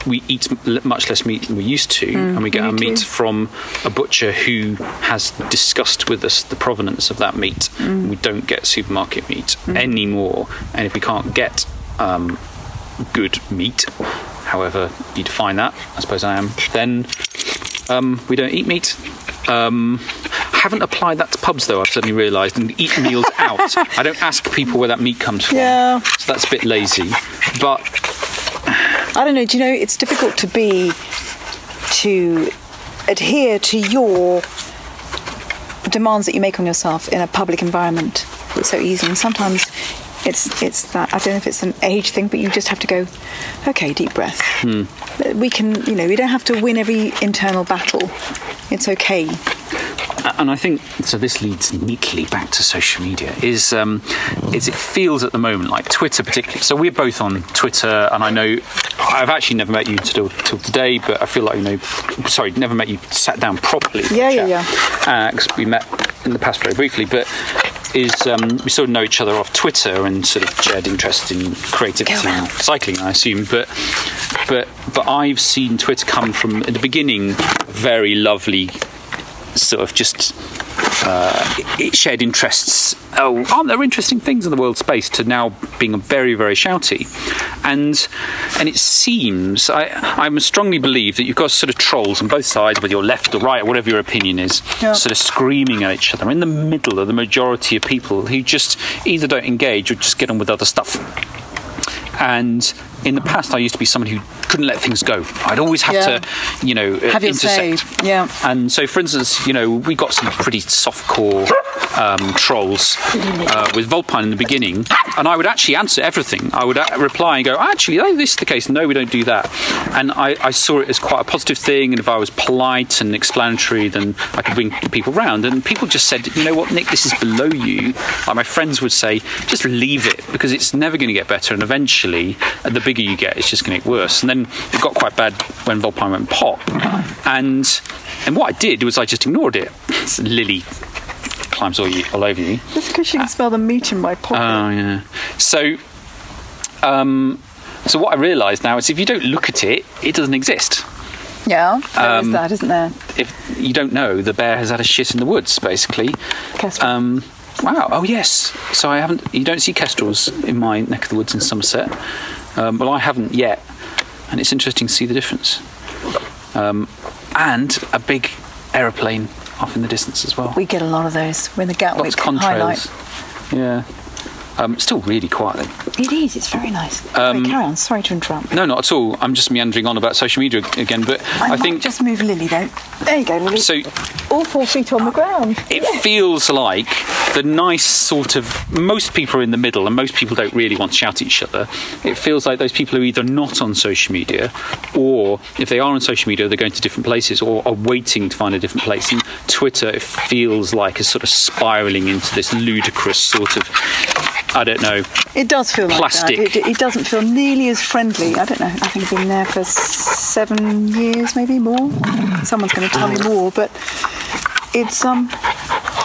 we eat much less meat than we used to, and we get our meat too. from a butcher who has discussed with us the provenance of that meat. We don't get supermarket meat anymore, and if we can't get um, good meat, however you define that, I suppose I am, then um, we don't eat meat. Um, haven't applied that to pubs though. I've suddenly realised and eat meals (laughs) out. I don't ask people where that meat comes from. Yeah. So that's a bit lazy. But I don't know. Do you know it's difficult to be to adhere to your demands that you make on yourself in a public environment It's so easy. And sometimes it's it's that I don't know if it's an age thing, but you just have to go. Okay, deep breath. We can, you know, we don't have to win every internal battle. It's okay. and I think so. This leads neatly back to social media. Is um, is it feels at the moment like Twitter, particularly. So we're both on Twitter, and I know I've actually never met you till till today, but I feel like you know. Sorry, never met you sat down properly. Yeah, Yeah, yeah, chat. Uh we met in the past very briefly, but. Is um, we sort of know each other off Twitter and sort of shared interest in creativity and cycling, I assume. But but but I've seen Twitter come from at the beginning very lovely sort of just uh, it shared interests. Oh, aren't there interesting things in the world space? To now being very, very shouty, and and it seems I I strongly believe that you've got sort of trolls on both sides, whether you're left or right, or whatever your opinion is, Yeah. sort of screaming at each other. In the middle of the majority of people who just either don't engage or just get on with other stuff. And in the past, I used to be someone who couldn't let things go. I'd always have Yeah. to, you know, Have your say. Yeah. And so, for instance, you know, we got some pretty soft-core um, trolls uh, with Vulpine in the beginning, and I would actually answer everything. I would uh, reply and go, "Actually, oh, this is the case. No, we don't do that." And I, I saw it as quite a positive thing. And if I was polite and explanatory, then I could bring people round. And people just said, "You know what, Nick? This is below you." Like my friends would say, "Just leave it because it's never going to get better, and eventually, uh, the bigger you get, it's just going to get worse." And then it got quite bad when Vulpine went pop, and and what I did was I just ignored it. So (laughs) Lily climbs all, you, all over you. Just because you can smell the meat in my pocket. Oh yeah. So, um, so what I realise now is if you don't look at it, it doesn't exist. yeah, there is um, that, isn't there? If you don't know, the bear has had a shit in the woods, basically. Kestrel. Um, wow. Oh yes. So I haven't. You don't see kestrels in my neck of the woods in Somerset. Um, well, I haven't yet, and it's interesting to see the difference. Um, and a big aeroplane off in the distance as well. we get a lot of those when the Gatwick Lots of highlight. Yeah. Um, still really quiet though. It is. It's very nice. Um, Sorry, carry on. Sorry to interrupt. No, not at all. I'm just meandering on about social media again, but I, I, think just move Lily though. There you go, Lily. so. All four feet on the ground. It feels like the nice sort of most people are in the middle, and most people don't really want to shout at each other. It feels like those people are either not on social media, or if they are on social media, they're going to different places, or are waiting to find a different place. And Twitter, it feels like, is sort of spiraling into this ludicrous sort of, I don't know, It does feel Plastic. like that. It, it doesn't feel nearly as friendly. I don't know. I think I've been there for seven years, maybe more. Someone's going to tell me more, but it's um,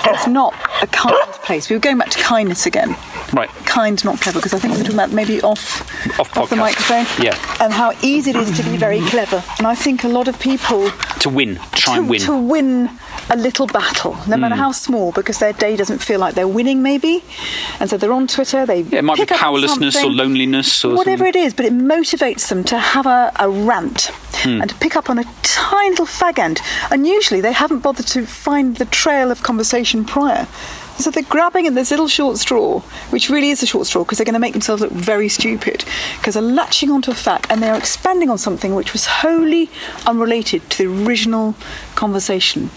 it's not a kind place. We were going back to kindness again. Right. Kind, not clever, because I think we we're talking about maybe off Off the microphone. Yeah. And how easy it is to be very clever. And I think a lot of people To win, try to, and win. to win a little battle, no matter mm. how small, because their day doesn't feel like they're winning, maybe. And so they're on Twitter. They Yeah, it might be pick up on powerlessness or loneliness or whatever something. it is, but it motivates them to have a, a rant. Hmm. and to pick up on a tiny little fag end. And usually they haven't bothered to find the trail of conversation prior. So they're grabbing at this little short straw, which really is a short straw because they're going to make themselves look very stupid because they're latching onto a fact and they're expanding on something which was wholly unrelated to the original conversation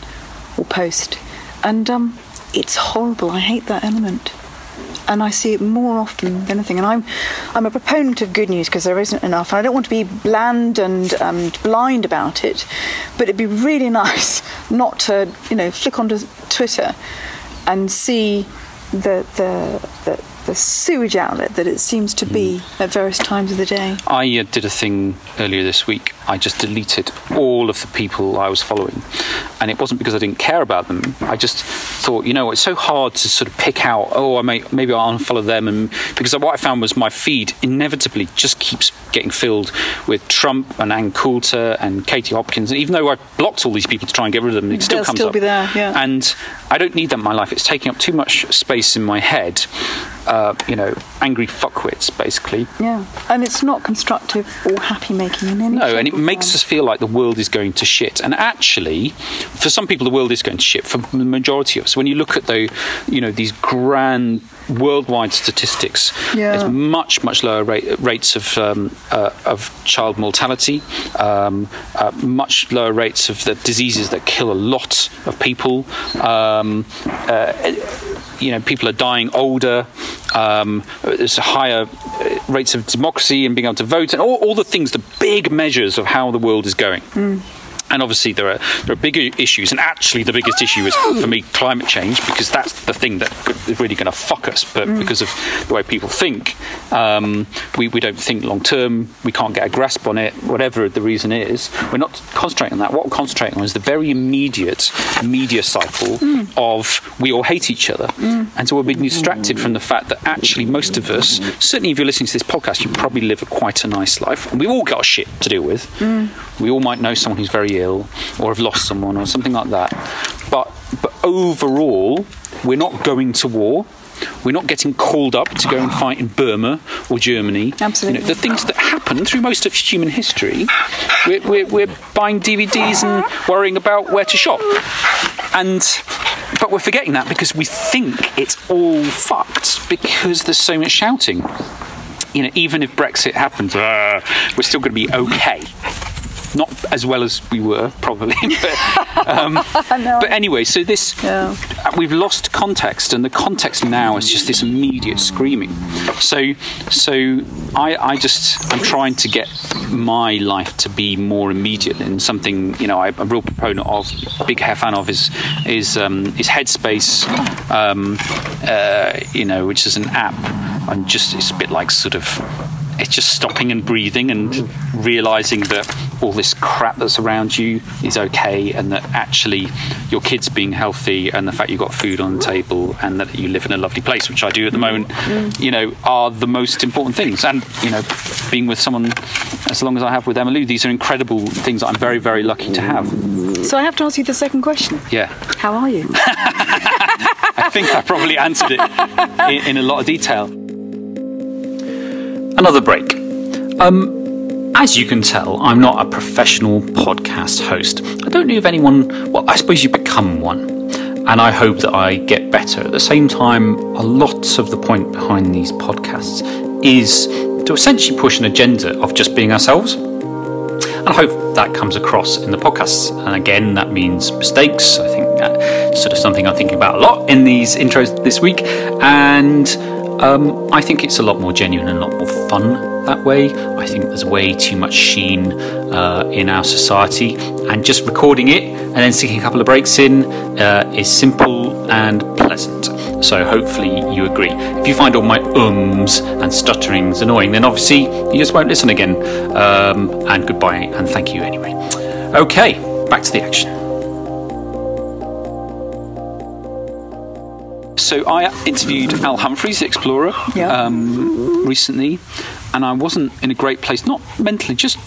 or post. And um, it's horrible. I hate that element. And I see it more often than anything. And I'm, I'm a proponent of good news because there isn't enough. And I don't want to be bland and um, blind about it. But it'd be really (laughs) nice not to, you know, flick onto Twitter and see the, the, the, the sewage outlet that it seems to be at various times of the day. I uh, did a thing earlier this week. I just deleted all of the people I was following. And it wasn't because I didn't care about them. I just thought, you know, it's so hard to sort of pick out, oh, I may, maybe I'll unfollow them. And because what I found was my feed inevitably just keeps getting filled with Trump and Ann Coulter and Katie Hopkins. And even though I blocked all these people to try and get rid of them, it still They'll comes still up. be there, yeah. And I don't need that in my life. It's taking up too much space in my head. Uh, you know, angry fuckwits, basically. Yeah. And it's not constructive or happy making in any No, and it makes form. us feel like the world is going to shit. And actually, for some people, the world is going to shit. For the majority of us, when you look at the, you know, these grand worldwide statistics, Yeah. there's much much lower rate, rates of um, uh, of child mortality, um, uh, much lower rates of the diseases that kill a lot of people. Um, uh, you know, people are dying older. Um, there's higher uh, rates of democracy and being able to vote, and all, all the things, the big measures of how the world is going. And obviously, there are there are bigger issues, and actually, the biggest issue is for me climate change because that's the thing that is really going to fuck us. But mm. because of the way people think, um, we we don't think long term. We can't get a grasp on it. Whatever the reason is, we're not concentrating on that. What we're concentrating on is the very immediate media cycle mm. of we all hate each other, mm. and so we're being distracted from the fact that actually most of us, certainly if you're listening to this podcast, you probably live a quite a nice life, and we've all got shit to deal with. We all might know someone who's very ill, or have lost someone, or something like that. But but overall, we're not going to war. We're not getting called up to go and fight in Burma or Germany. Absolutely. You know, the things that happen through most of human history, we're, we're, we're buying DVDs and worrying about where to shop. And but we're forgetting that because we think it's all fucked because there's so much shouting. You know, even if Brexit happens, uh, we're still going to be okay. Not as well as we were, probably. (laughs) but, um, (laughs) but anyway, so this Yeah. we've lost context, and the context now is just this immediate screaming. So, so I, I just I'm trying to get my life to be more immediate and something you know I, I'm a real proponent of, big fan of is is um, is Headspace, um, uh, you know, which is an app, and just it's a bit like sort of it's just stopping and breathing and realizing that all this crap that's around you is okay and that actually your kids being healthy and the fact you've got food on the table and that you live in a lovely place which I do at the moment mm. you know are the most important things. And you know being with someone as long as I have with emily these are incredible things that I'm very very lucky to have. So I have to ask you the second question. yeah. How are you? (laughs) I think I probably answered it in, in a lot of detail Another break. Um, as you can tell, I'm not a professional podcast host. I don't know if anyone, well, I suppose you become one. And I hope that I get better. At the same time, a lot of the point behind these podcasts is to essentially push an agenda of just being ourselves. And I hope that comes across in the podcasts. And again, that means mistakes. I think that's sort of something I'm thinking about a lot in these intros this week. And um, I think it's a lot more genuine and a lot more fun that way. I think there's way too much sheen uh, in our society. And just recording it and then sticking a couple of breaks in uh, is simple and pleasant. So hopefully you agree. If you find all my ums and stutterings annoying, then obviously you just won't listen again. Um, and goodbye and thank you anyway. Okay, back to the action. So I interviewed Al Humphreys, the explorer, Yeah. um, recently, and I wasn't in a great place, not mentally, just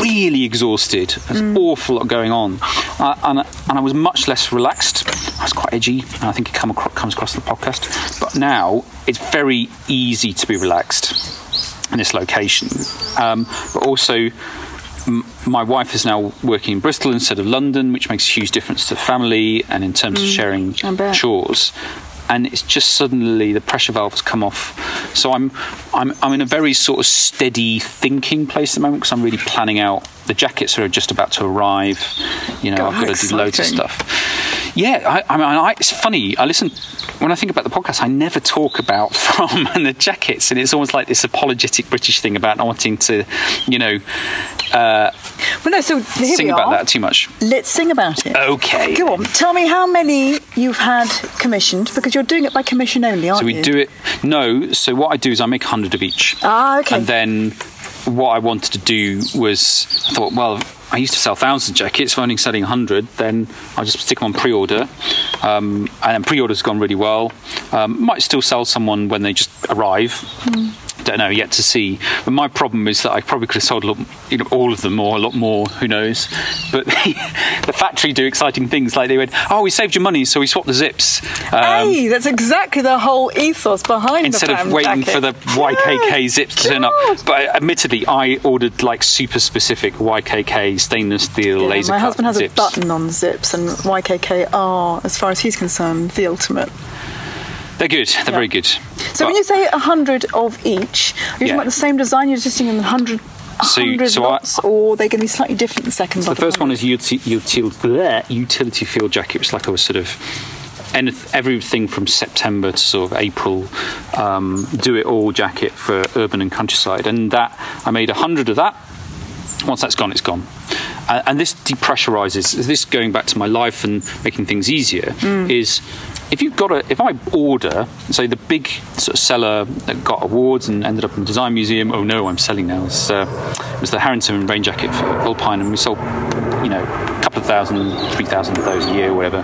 really exhausted. There's an awful lot going on, uh, and, and I was much less relaxed. I was quite edgy, and I think it come across, comes across the podcast. But now it's very easy to be relaxed in this location, um, but also my wife is now working in Bristol instead of London, which makes a huge difference to the family and in terms of sharing Mm, I bet. chores. And it's just suddenly the pressure valve has come off. So I'm, I'm, I'm in a very sort of steady thinking place at the moment because I'm really planning out. The jackets are just about to arrive. You know, God, I've got to do loads of stuff. Yeah, I, I mean, I, it's funny. I listen when I think about the podcast. I never talk about (laughs) Fram and the jackets, and it's almost like this apologetic British thing about not wanting to, you know, uh, Well, no, so here sing about are. that too much. Let's sing about it. Okay. Go on. Tell me how many you've had commissioned because you're doing it by commission only, aren't you? So we you? do it. No. So what I do is I make hundred of each. Ah, okay. And then what I wanted to do was I thought, well, I used to sell thousands of jackets. If I'm only selling hundred, then I'll just stick them on pre-order. Um, and pre-order's gone really well. Um, might still sell someone when they just arrive. Hmm. Don't know yet to see. But my problem is that I probably could have sold a lot, you know, all of them or a lot more. Who knows? But (laughs) the factory do exciting things like they went, oh, we saved your money, so we swapped the zips. Um, hey, that's exactly the whole ethos behind instead of waiting jacket. for the YKK zips to turn up. But admittedly, I ordered like super specific YKK stainless steel Yeah, laser my husband has zips. a button on zips, and YKK are, as far as he's concerned, the ultimate. They're good. They're Yeah. very good. So when you say a hundred of each, are you talking Yeah. about the same design? You're just using a hundred, So- so I- or they're going to be slightly different the second lot the first one is utility, utility, utility field jacket, which is like a sort of any- everything from September to sort of April, um, do it all jacket for urban and countryside. And that I made a hundred of that. Once that's gone, it's gone. Uh, and this depressurizes. This going back to my life and making things easier is if you've got a if I order say the big sort of seller that got awards and ended up in the design museum. Oh no, I'm selling now. It's, uh, it was the Harrington rain jacket for Vulpine, and we sold you know a couple of thousand, three thousand of those a year, whatever.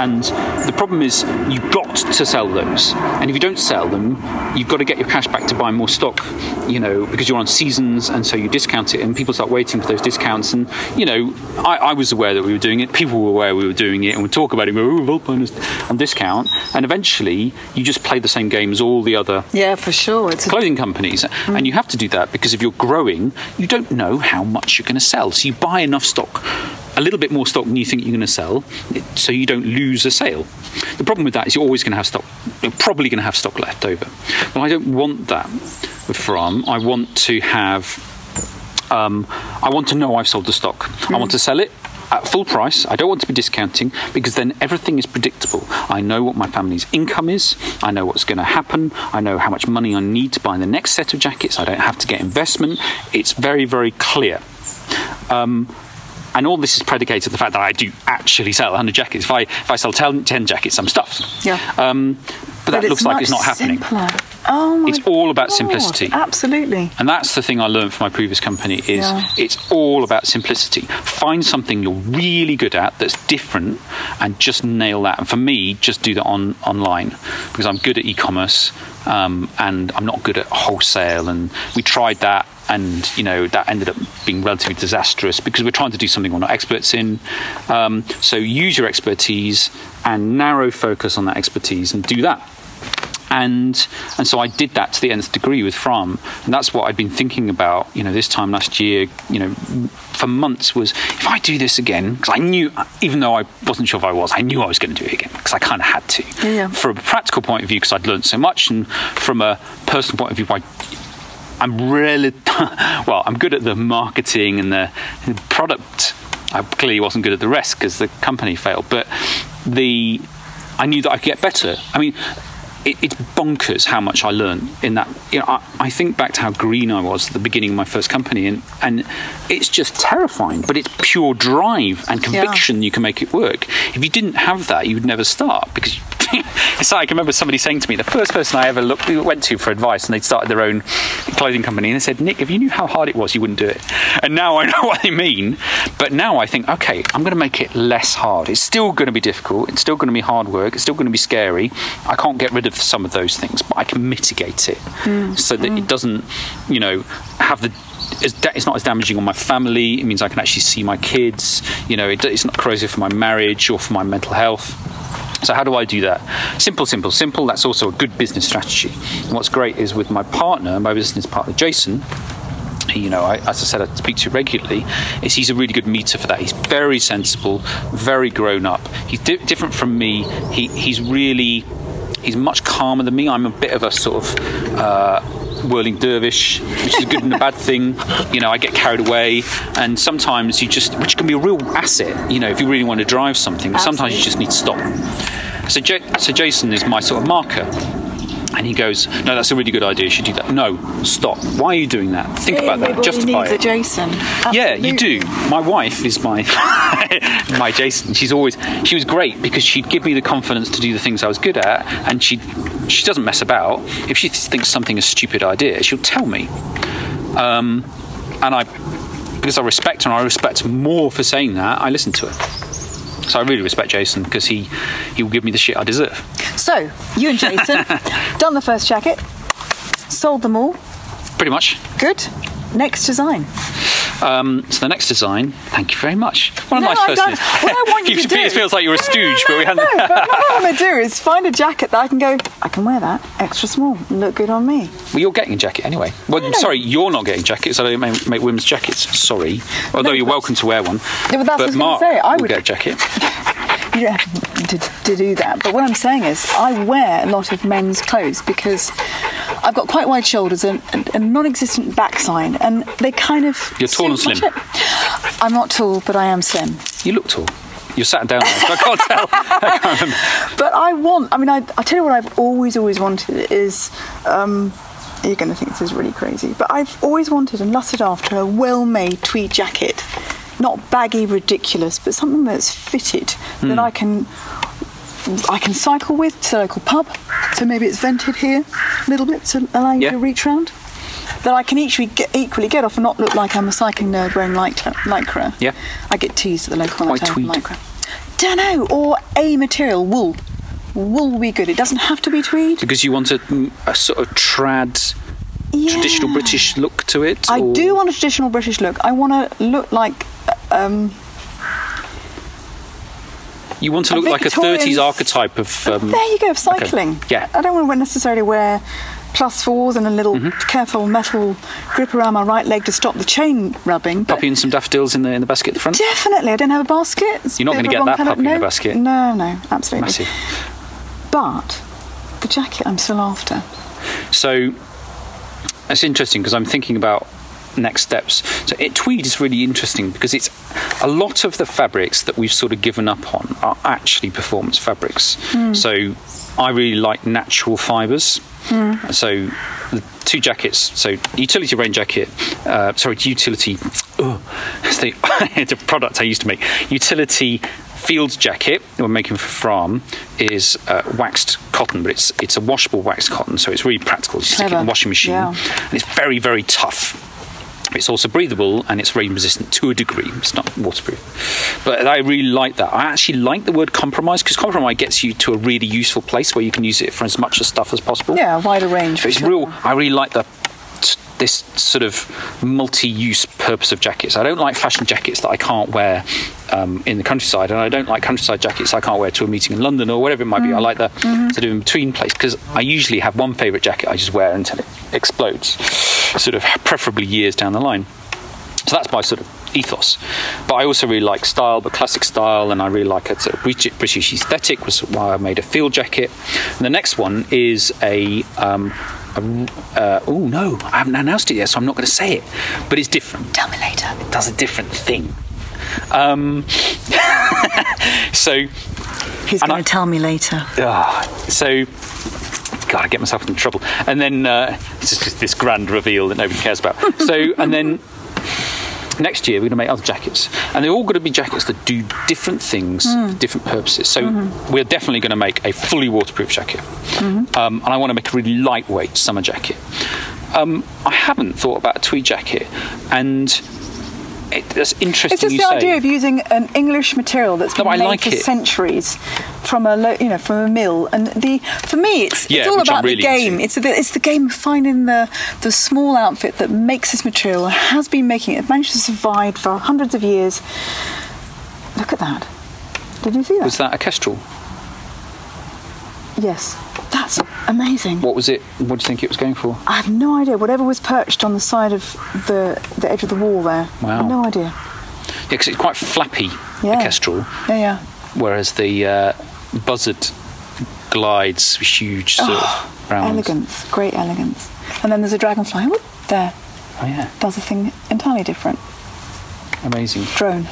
And the problem is you've got to sell those, and if you don't sell them, you've got to get your cash back to buy more stock. You know because you're on seasons, and so you discount it, and people start waiting for those discounts. And you know I, I was aware that we were doing it. People were aware we were doing it, and we'd talk about it. We were oh, Vulpine is on discount, and eventually you just play the same game as all the other Yeah, for sure. It's a, clothing companies. Mm. And you have to do that because if you're growing, you don't know how much you're going to sell. So you buy enough stock, a little bit more stock than you think you're going to sell, so you don't lose a sale. The problem with that is you're always going to have stock, you're probably going to have stock left over. Well, I don't want that with Fram. I want to have um, I want to know I've sold the stock. I want to sell it at full price. I don't want to be discounting because then everything is predictable. I know what my family's income is. I know what's going to happen. I know how much money I need to buy the next set of jackets. I don't have to get investment. It's very, very clear. Um, and all this is predicated on the fact that I do actually sell 100 jackets. If I if I sell 10, 10 jackets, I'm stuffed. Yeah. Um, but, that looks like it's not happening. Oh It's all about God, simplicity. Absolutely. And that's the thing I learned from my previous company is Yeah. it's all about simplicity. Find something you're really good at that's different and just nail that. And for me, just do that on online because I'm good at e-commerce um, and I'm not good at wholesale. And we tried that and you know that ended up being relatively disastrous because we're trying to do something we're not experts in. Um, so use your expertise and narrow focus on that expertise and do that and and so I did that to the nth degree with Fram, and that's what I'd been thinking about. You know, this time last year, you know, for months was if I do this again, because I knew, even though I wasn't sure if I was, I knew I was going to do it again because I kind of had to. Yeah. From a practical point of view, because I'd learned so much, and from a personal point of view, I. I'm really (laughs) well. I'm good at the marketing and the, the product. I clearly wasn't good at the rest because the company failed. But the I knew that I could get better. I mean, it, it's bonkers how much I learned in that. You know, I, I think back to how green I was at the beginning of my first company, and and it's just terrifying. But it's pure drive and conviction. You can make it work. If you didn't have that, you would never start because. It's like I remember somebody saying to me, the first person I ever looked, went to for advice, and they'd started their own clothing company, and they said, "Nick, if you knew how hard it was, you wouldn't do it." And now I (laughs) know what they mean. But now I think, okay, I'm going to make it less hard. It's still going to be difficult. It's still going to be hard work. It's still going to be scary. I can't get rid of some of those things, but I can mitigate it mm. so that it mm. doesn't, you know, have the it's not as damaging on my family. It means I can actually see my kids. You know, it's not corrosive for my marriage or for my mental health. So how do I do that? Simple, simple, simple. That's also a good business strategy. And what's great is with my partner, my business partner Jason, you know, I, as I said, I speak to regularly, is he's a really good meter for that. He's very sensible, very grown up. He's di- different from me. He, he's really, he's much calmer than me. I'm a bit of a sort of uh, whirling dervish, which is a good and a bad thing. You know, I get carried away, and sometimes you just, which can be a real asset. You know, if you really want to drive something, but sometimes you just need to stop. So, J- so Jason is my sort of marker. And he goes, No, that's a really good idea. You should do that. No, stop. Why are you doing that? Think about that. Justify it. a Jason. Yeah, you do. My wife is my (laughs) my Jason. She's always she was great because she'd give me the confidence to do the things I was good at, and she she doesn't mess about. If she thinks something is a stupid idea, she'll tell me. Um, and I because I respect her, and I respect more for saying that. I listen to her. So I really respect Jason because he he will give me the shit I deserve. So, you and Jason, (laughs) done the first jacket, sold them all. Pretty much. Good. Next design. Um, so the next design, thank you very much. What a No, nice person. what I want (laughs) you to do- It feels like you're a No, no, stooge, but we no, hadn't. No, but what I (laughs) want to do is find a jacket that I can go, I can wear that extra small, look good on me. Well, you're getting a jacket anyway. Well, No. sorry, you're not getting jackets. I don't make, make women's jackets. Sorry. Although No, you're welcome to wear one. Yeah, but that's what I was Mark say, I would- get a jacket. (laughs) You to, to do that. But what I'm saying is, I wear a lot of men's clothes because I've got quite wide shoulders and a non-existent backside, and they kind of. You're tall and slim. I'm not tall, but I am slim. You look tall. You're sat down there, so I can't tell. (laughs) (laughs) But I want. I mean, I, I tell you what I've always, always wanted is. Um, you're going to think this is really crazy, but I've always wanted and lusted after a well-made tweed jacket, not baggy, ridiculous, but something that's fitted that hmm. I can. I can cycle with to the local pub, so maybe it's vented here a little bit to allow you Yeah. to reach round. That I can equally get, equally get off and not look like I'm a cycling nerd wearing lycra. lycra. Yeah. I get teased at the local Why tweed? lycra. Don't know, or a material, wool. Wool will be good. It doesn't have to be tweed. because you want a, mm, a sort of trad, traditional British look to it. I or- do want a traditional British look. I want to look like um, You want to look like a Victorian 30s s- archetype of. Um, there you go, of cycling. Yeah. I don't want to necessarily wear plus fours and a little Mm-hmm. careful metal grip around my right leg to stop the chain rubbing. And some daffodils in the in the basket at the front. definitely, I don't have a basket. It's You're not gonna get that colour. puppy in a No, basket. No, no, absolutely. Massive. But the jacket I'm still after. So that's interesting because I'm thinking about next steps. So it, tweed is really interesting because it's a lot of the fabrics that we've sort of given up on are actually performance fabrics. So I really like natural fibres. So the two jackets. So utility rain jacket. Uh, sorry, utility. Oh, it's the, (laughs) the product I used to make. Utility field jacket that we're making for Fram is uh, waxed cotton, but it's it's a washable waxed cotton, so it's really practical. You stick it in the washing machine, Yeah. and it's very very tough. It's also breathable and it's rain resistant to a degree. It's not waterproof. But I really like that. I actually like the word compromise because compromise gets you to a really useful place where you can use it for as much as stuff as possible. Yeah, a wider range. It's sure. real. I really like the this sort of multi-use purpose of jackets. I don't like fashion jackets that I can't wear um, in the countryside, and I don't like countryside jackets I can't wear to a meeting in London or whatever it might be. I like the sort of in between place because I usually have one favourite jacket I just wear until it explodes, sort of preferably years down the line. So that's my sort of ethos. But I also really like style, but classic style, and I really like a sort of British aesthetic, was why I made a field jacket. And the next one is a. Um, a uh, oh no, I haven't announced it yet, so I'm not going to say it. But it's different. Tell me later. It does a different thing. Um, (laughs) so He's going to tell me later. Ah, so, God, I get myself into trouble. And then uh, it's just this grand reveal that nobody cares about. So, and then next year we're going to make other jackets, and they're all going to be jackets that do different things, different purposes. So we're definitely going to make a fully waterproof jacket, um, and I want to make a really lightweight summer jacket. Um, I haven't thought about a tweed jacket, and it, that's interesting. It's just the say. idea of using an English material that's been I made like for it. centuries from a lo- you know from a mill, and the for me it's Yeah, it's all about really the game. into. It's the it's the game of finding the the small outfit that makes this material has been making it managed to survive for hundreds of years. Look at that! Did you see that? Was that a kestrel? yes, that's amazing. What was it? What do you think it was going for? I have no idea. Whatever was perched on the side of the the edge of the wall there. I Wow. have no idea. Yeah, because it's quite flappy, Yeah. the Kestrel, Yeah, yeah. whereas the uh, Buzzard glides huge sort of round. Oh, Elegance, great elegance. And then there's a dragonfly. Whoop, there. Oh yeah, Does a thing entirely different. amazing. Drone.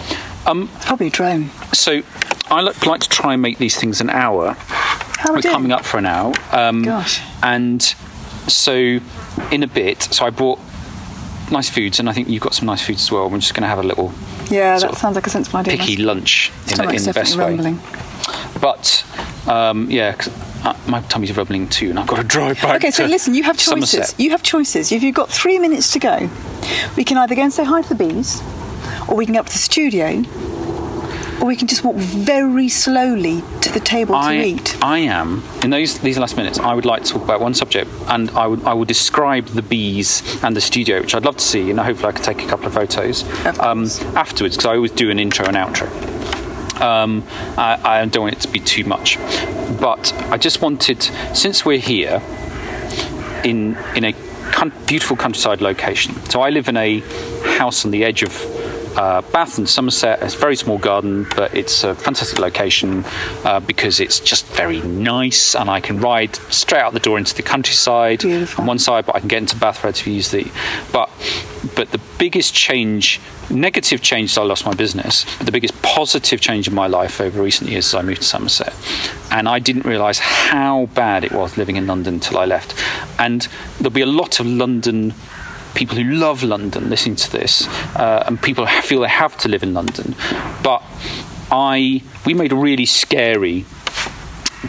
Um, It's probably a drone. so I like, like to try and make these things an hour. How We're coming up for an hour. Um, Gosh. And so in a bit, so I brought nice foods, and I think you've got some nice foods as well. We're just going to have a little Yeah, that sounds like a sensible idea. picky lunch in, a, in the best definitely way. But um, yeah, 'cause, uh, my tummy's rumbling too, and I've got to drive back. Okay, so listen, you have choices. Somerset. You have choices. If you've got three minutes to go, we can either go and say hi to the bees, or we can go up to the studio, or we can just walk very slowly to the table to eat. I am in those these last minutes. I would like to talk about one subject, and I would I will describe the bees and the studio, which I'd love to see, and hopefully I could take a couple of photos Of um, afterwards because I always do an intro and outro. Um, I, I don't want it to be too much, but I just wanted since we're here in in a beautiful countryside location. So I live in a house on the edge of uh, Bath and Somerset. It's a very small garden, but it's a fantastic location uh, because it's just very nice, and I can ride straight out the door into the countryside Beautiful. on one side, but I can get into Bath relatively easily. But but the biggest change, negative change, is I lost my business. But the biggest positive change in my life over recent years is I moved to Somerset, and I didn't realise how bad it was living in London until I left. And there'll be a lot of London people who love London listening to this, uh, and people feel they have to live in London. But I, we made a really scary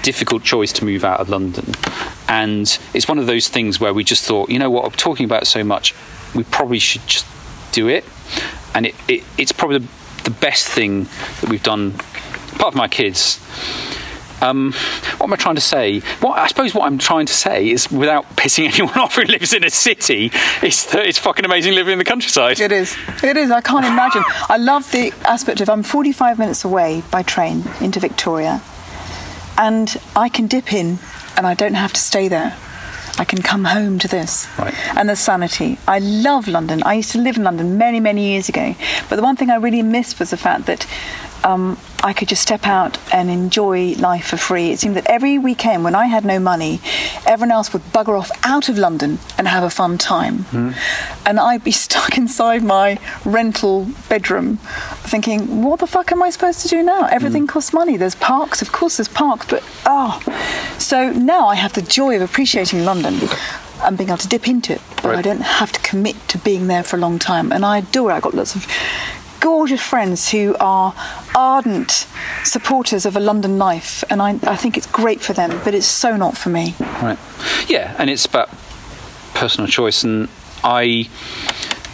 difficult choice to move out of London. And it's one of those things where we just thought, you know what, I'm talking about so much, we probably should just do it. And it, it, it's probably the, the best thing that we've done, apart from my kids. Um, what am I trying to say? What I suppose what I'm trying to say is, without pissing (laughs) anyone off who lives in a city, that it's fucking amazing living in the countryside. It is. It is. I can't imagine. I love the aspect of I'm 45 minutes away by train into Victoria, and I can dip in, and I don't have to stay there. I can come home to this. Right. And the sanity. I love London. I used to live in London many, many years ago. But the one thing I really missed was the fact that um, I could just step out and enjoy life for free. It seemed that every weekend when I had no money, everyone else would bugger off out of London and have a fun time. Hmm. And I'd be (laughs) stuck inside my rental bedroom thinking, what the fuck am I supposed to do now? Everything hmm. costs money. There's parks, of course, there's parks, but oh. So now I have the joy of appreciating London and being able to dip into it, but I don't have to commit to being there for a long time. And I adore it. I've got lots of gorgeous friends who are ardent supporters of a London life, and I, I think it's great for them, but it's so not for me. Right. Yeah, and it's about personal choice. And I,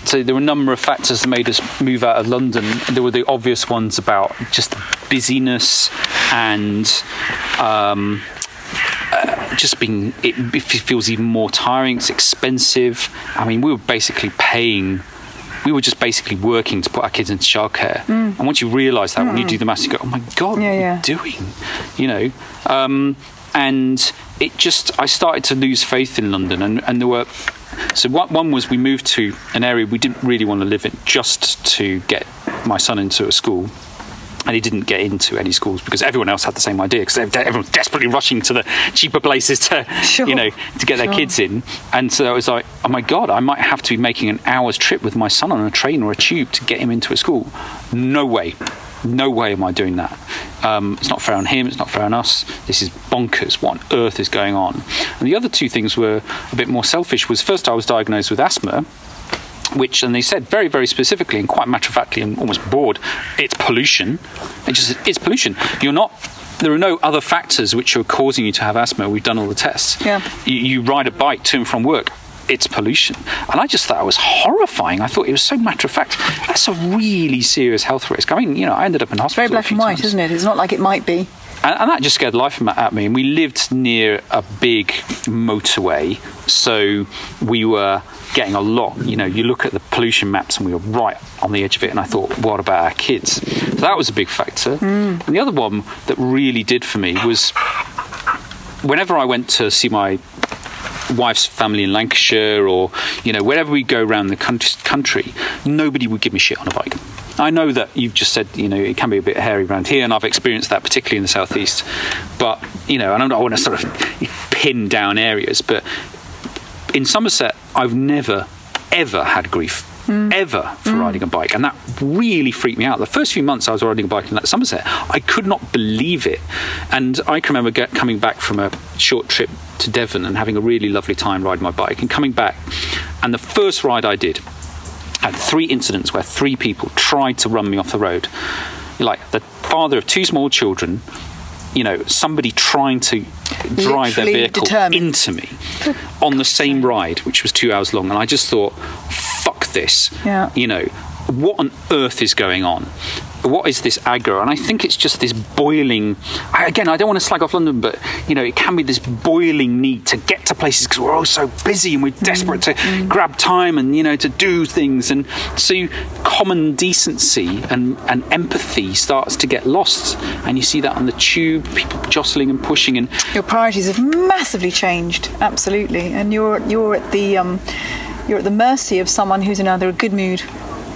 so there were a number of factors that made us move out of London. There were the obvious ones about just busyness and. Um, uh, just being, it, it feels even more tiring. It's expensive. I mean, we were basically paying. We were just basically working to put our kids into childcare. And once you realise that, when you do the maths, you go, "Oh my god, Mm. Yeah, what yeah. are you doing?" You know. Um, and it just, I started to lose faith in London, and, and there were. So one, one was we moved to an area we didn't really want to live in, just to get my son into a school and he didn't get into any schools because everyone else had the same idea because everyone's desperately rushing to the cheaper places to Sure. you know to get their kids in. And so I was like oh my god I might have to be making an hour's trip with my son on a train or a tube to get him into a school. No way. No way am I doing that. Um, it's not fair on him it's not fair on us. This is bonkers. What on earth is going on? And the other two things were a bit more selfish was first I was diagnosed with asthma which, and they said very, very specifically and quite matter of factly and almost bored, it's pollution. It just, it's pollution. You're not. There are no other factors which are causing you to have asthma. We've done all the tests. Yeah. You, you ride a bike to and from work. It's pollution, and I just thought it was horrifying. I thought it was so matter of fact. That's a really serious health risk. I mean, you know, I ended up in hospital. Very a black and white, times. isn't it? It's not like it might be. And, and that just scared life of me. And we lived near a big motorway, so we were getting a lot. You know, you look at the pollution maps, and we were right on the edge of it. And I thought, what about our kids? So that was a big factor. Hmm. And the other one that really did for me was whenever I went to see my wife's family in Lancashire or you know wherever we go around the country, nobody would give me shit on a bike. I know that you've just said you know it can be a bit hairy around here, and I've experienced that particularly in the southeast. But you know, and I don't want to sort of pin down areas, but in Somerset, I've never ever had grief. Hmm. Ever for hmm. riding a bike, and that really freaked me out. The first few months I was riding a bike in that Somerset, I could not believe it. And I can remember get, coming back from a short trip to Devon and having a really lovely time riding my bike, and coming back, and the first ride I did, had three incidents where three people tried to run me off the road. Like the father of two small children, you know, somebody trying to drive their vehicle determined. into me on the same ride, which was two hours long. And I just thought, fuck this. Yeah. You know, what on earth is going on? What is this aggro? And I think it's just this boiling. I, again, I don't want to slag off London, but you know, it can be this boiling need to get to places because we're all so busy and we're desperate to grab time and you know to do things, and so common decency and, and empathy starts to get lost, and you see that on the tube, people jostling and pushing, and Your priorities have massively changed, absolutely, and you're you're at the um, you're at the mercy of someone who's in either a good mood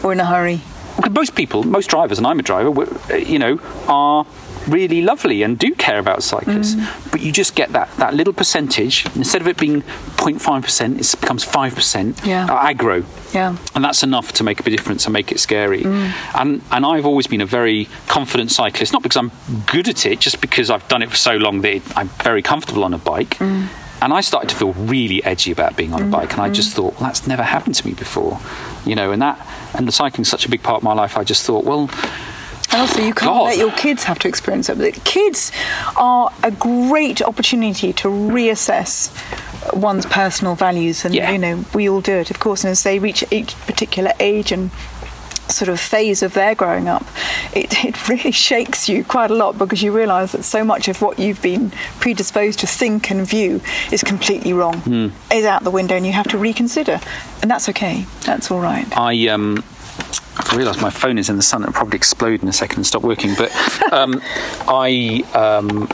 or in a hurry. Because most people, most drivers, and I'm a driver, you know, are really lovely and do care about cyclists. Mm. But you just get that, that little percentage. Instead of it being 0.5%, it becomes 5% Yeah. uh, aggro. Yeah. And that's enough to make a difference and make it scary. Mm. And and I've always been a very confident cyclist, not because I'm good at it, just because I've done it for so long that it, I'm very comfortable on a bike. Mm. And I started to feel really edgy about being on a bike, and I just thought, well, that's never happened to me before, you know. And that and the cycling's such a big part of my life. I just thought, well, And also, you can't God. let your kids have to experience it. But kids are a great opportunity to reassess one's personal values, and Yeah. you know we all do it, of course. And as they reach each particular age and sort of phase of their growing up, it, (laughs) it really shakes you quite a lot because you realise that so much of what you've been predisposed to think and view is completely wrong, is out the window, and you have to reconsider. And that's okay. That's all right. I um, I realise my phone is in the sun. It'll probably explode in a second and stop working. But um, (laughs) I um,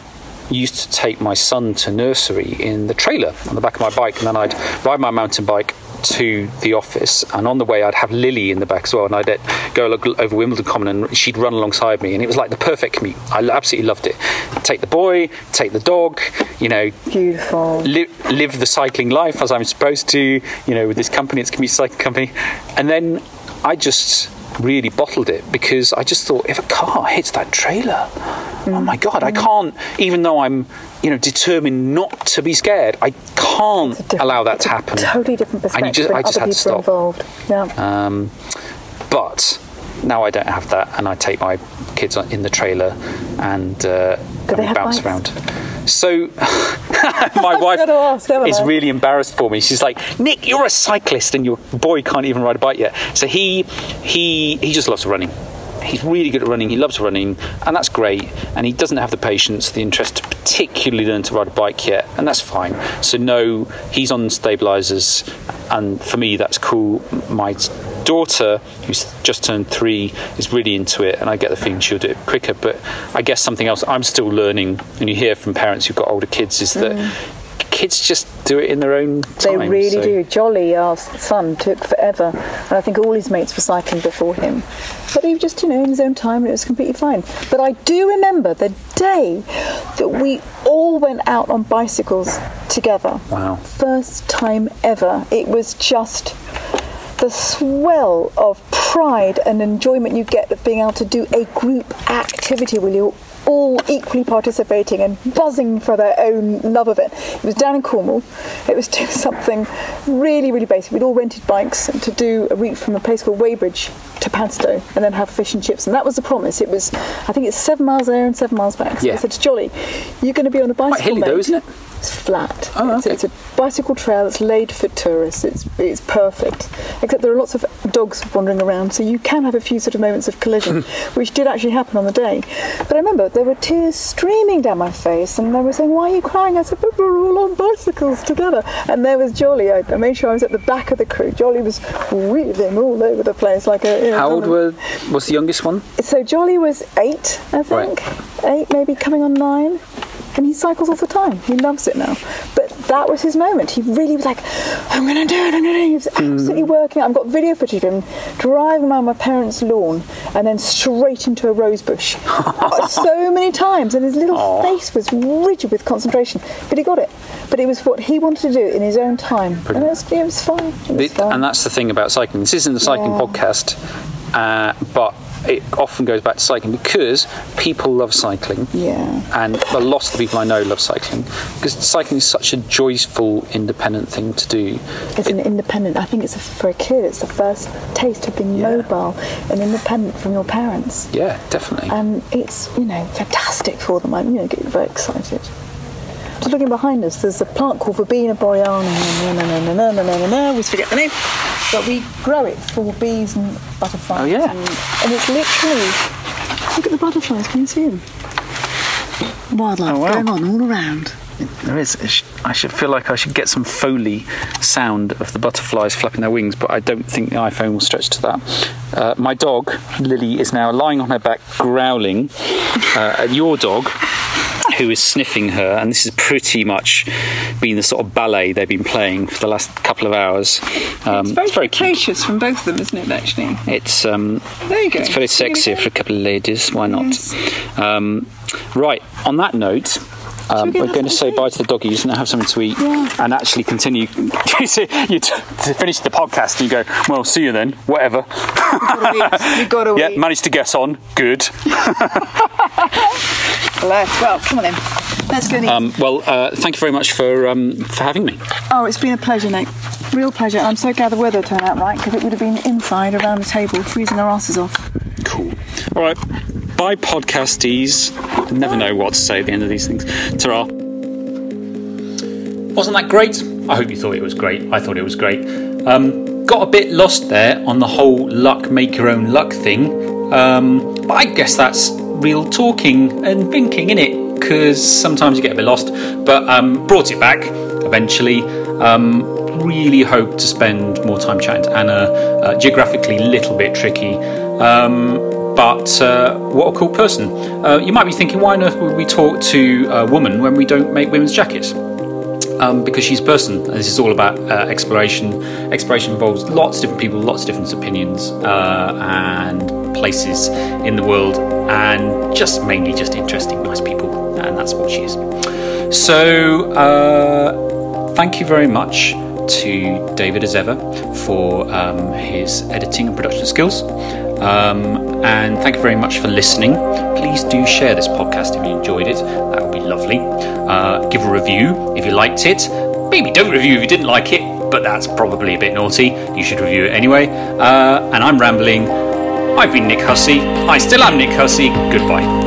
used to take my son to nursery in the trailer on the back of my bike, and then I'd ride my mountain bike to the office and on the way I'd have Lily in the back as well and I'd go over Wimbledon Common and she'd run alongside me and it was like the perfect commute I absolutely loved it take the boy take the dog you know Beautiful. li- live the cycling life as I'm supposed to, you know, with this company, it's Commute Cycling Company. And then I just really bottled it because I just thought if a car hits that trailer, oh my God, I can't, even though I'm, you know, determined not to be scared, I can't allow that to a happen. Totally different perspective. And you just, I just had to stop. involved. Yeah. Um, but now I don't have that, and I take my kids on- in the trailer and, uh, and we bounce bikes? around. So (laughs) my (laughs) wife ask, is I? really embarrassed for me. She's like, "Nick, you're a cyclist, and your boy can't even ride a bike yet." So he he he just loves running. He's really good at running. He loves running, and that's great. And he doesn't have the patience, the interest to particularly learn to ride a bike yet, and that's fine. So no, he's on stabilizers, and for me that's cool. My daughter, who's just turned three, is really into it, and I get the feeling she'll do it quicker. But I guess something else I'm still learning, and you hear from parents who've got older kids, is that mm. Kids just do it in their own They really so- do. Jolly, our son, took forever, and I think all his mates were cycling before him. But he was just, you know, in his own time, and it was completely fine. But I do remember the day that we all went out on bicycles together. Wow. First time ever. It was just the swell of pride and enjoyment you get of being able to do a group activity where you're all equally participating and buzzing for their own love of it. It was down in Cornwall. It was (laughs) doing something really, really basic. We'd all rented bikes to do a route from a place called Wadebridge to Padstow and then have fish and chips. And that was the promise. It was, I think it's seven miles there and seven miles back. So Yeah. I said to Jolly, you're going to be on a bicycle, hilly mate. though, isn't it? It's flat. Oh, it's, okay. it's a bicycle trail that's laid for tourists. It's it's perfect. Except there are lots of dogs wandering around, so you can have a few sort of moments of collision, (laughs) which did actually happen on the day. But I remember there were tears streaming down my face, and they were saying, "Why are you crying?" I said, "But we're all on bicycles together." And there was Jolly. I, I made sure I was at the back of the crew. Jolly was weaving all over the place like a. You know, How old were was the youngest one? so Jolly was eight, I think. Eight, maybe coming on nine. And he cycles all the time. He loves it now. But that was his moment. He really was like, I'm going to do it, I'm going to do it. He was absolutely working. I've got video footage of him driving around my parents' lawn and then straight into a rose bush (laughs) so many times. And his little face was rigid with concentration. But he got it. But it was what he wanted to do in his own time. And it was, it was fine. It was The- fine. and that's the thing about cycling. This isn't a cycling Yeah. podcast, uh, but it often goes back to cycling because people love cycling. Yeah. And a lot of the people I know love cycling because cycling is such a joyful, independent thing to do. It's an independent. I think it's a, for a kid. It's the first taste of being Yeah. mobile and independent from your parents, Yeah, definitely. and it's you know fantastic for them. I'm you know getting very excited. Just looking behind us, there's a plant called Verbena boreana. We forget the name, but we grow it for bees and butterflies. Oh yeah, and, and it's literally. Look at the butterflies. Can you see them? Wildlife oh, wow. going on all around. There is. I should feel like I should get some Foley sound of the butterflies flapping their wings, but I don't think the iPhone will stretch to that. Uh, my dog Lily is now lying on her back growling, uh, your dog who is sniffing her, and this has pretty much been the sort of ballet they've been playing for the last couple of hours. Um, It's very, cute. flirtatious from both of them, isn't it? Actually, It's um, there you go. it's very sexy for a couple of ladies. Why not? Um, right. On that note. um, we we're going to say bye to the doggies and have something to eat, Yeah. and actually continue. (laughs) you see, you t- to finish the podcast, and you go, "Well, see you then." Whatever. We've got to Yeah, managed to get on. Good. (laughs) Let's well, come on in. Let's go. Um, well, uh, thank you very much for um, for having me. oh, it's been a pleasure, Nate. Real pleasure. I'm so glad the weather turned out right because it would have been inside around the table, freezing our asses off. Cool. All right. Bye, podcasties. Never know what to say at the end of these things. Ta-ra. Wasn't that great? I hope you thought it was great. I thought it was great. Um, got a bit lost there on the whole luck, make your own luck thing. Um, but I guess that's real talking and thinking, in it Because sometimes you get a bit lost. But um, brought it back eventually. Um, really hope to spend more time chatting to Anna. Uh, geographically, little bit tricky. Um, but uh, what a cool person. Uh, you might be thinking, why on earth would we talk to a woman when we don't make women's jackets? um, because she's a person. And this is all about uh, exploration. Exploration involves lots of different people, lots of different opinions, uh, and places in the world, and just mainly just interesting, nice people, and that's what she is. So, uh, thank you very much to David as ever for um, his editing and production skills. Um, and thank you very much for listening. Please do share this podcast if you enjoyed it. That would be lovely. Uh, give a review if you liked it. Maybe don't review if you didn't like it, but that's probably a bit naughty. You should review it anyway. Uh, and I'm rambling. I've been Nick Hussey. I still am Nick Hussey. Goodbye.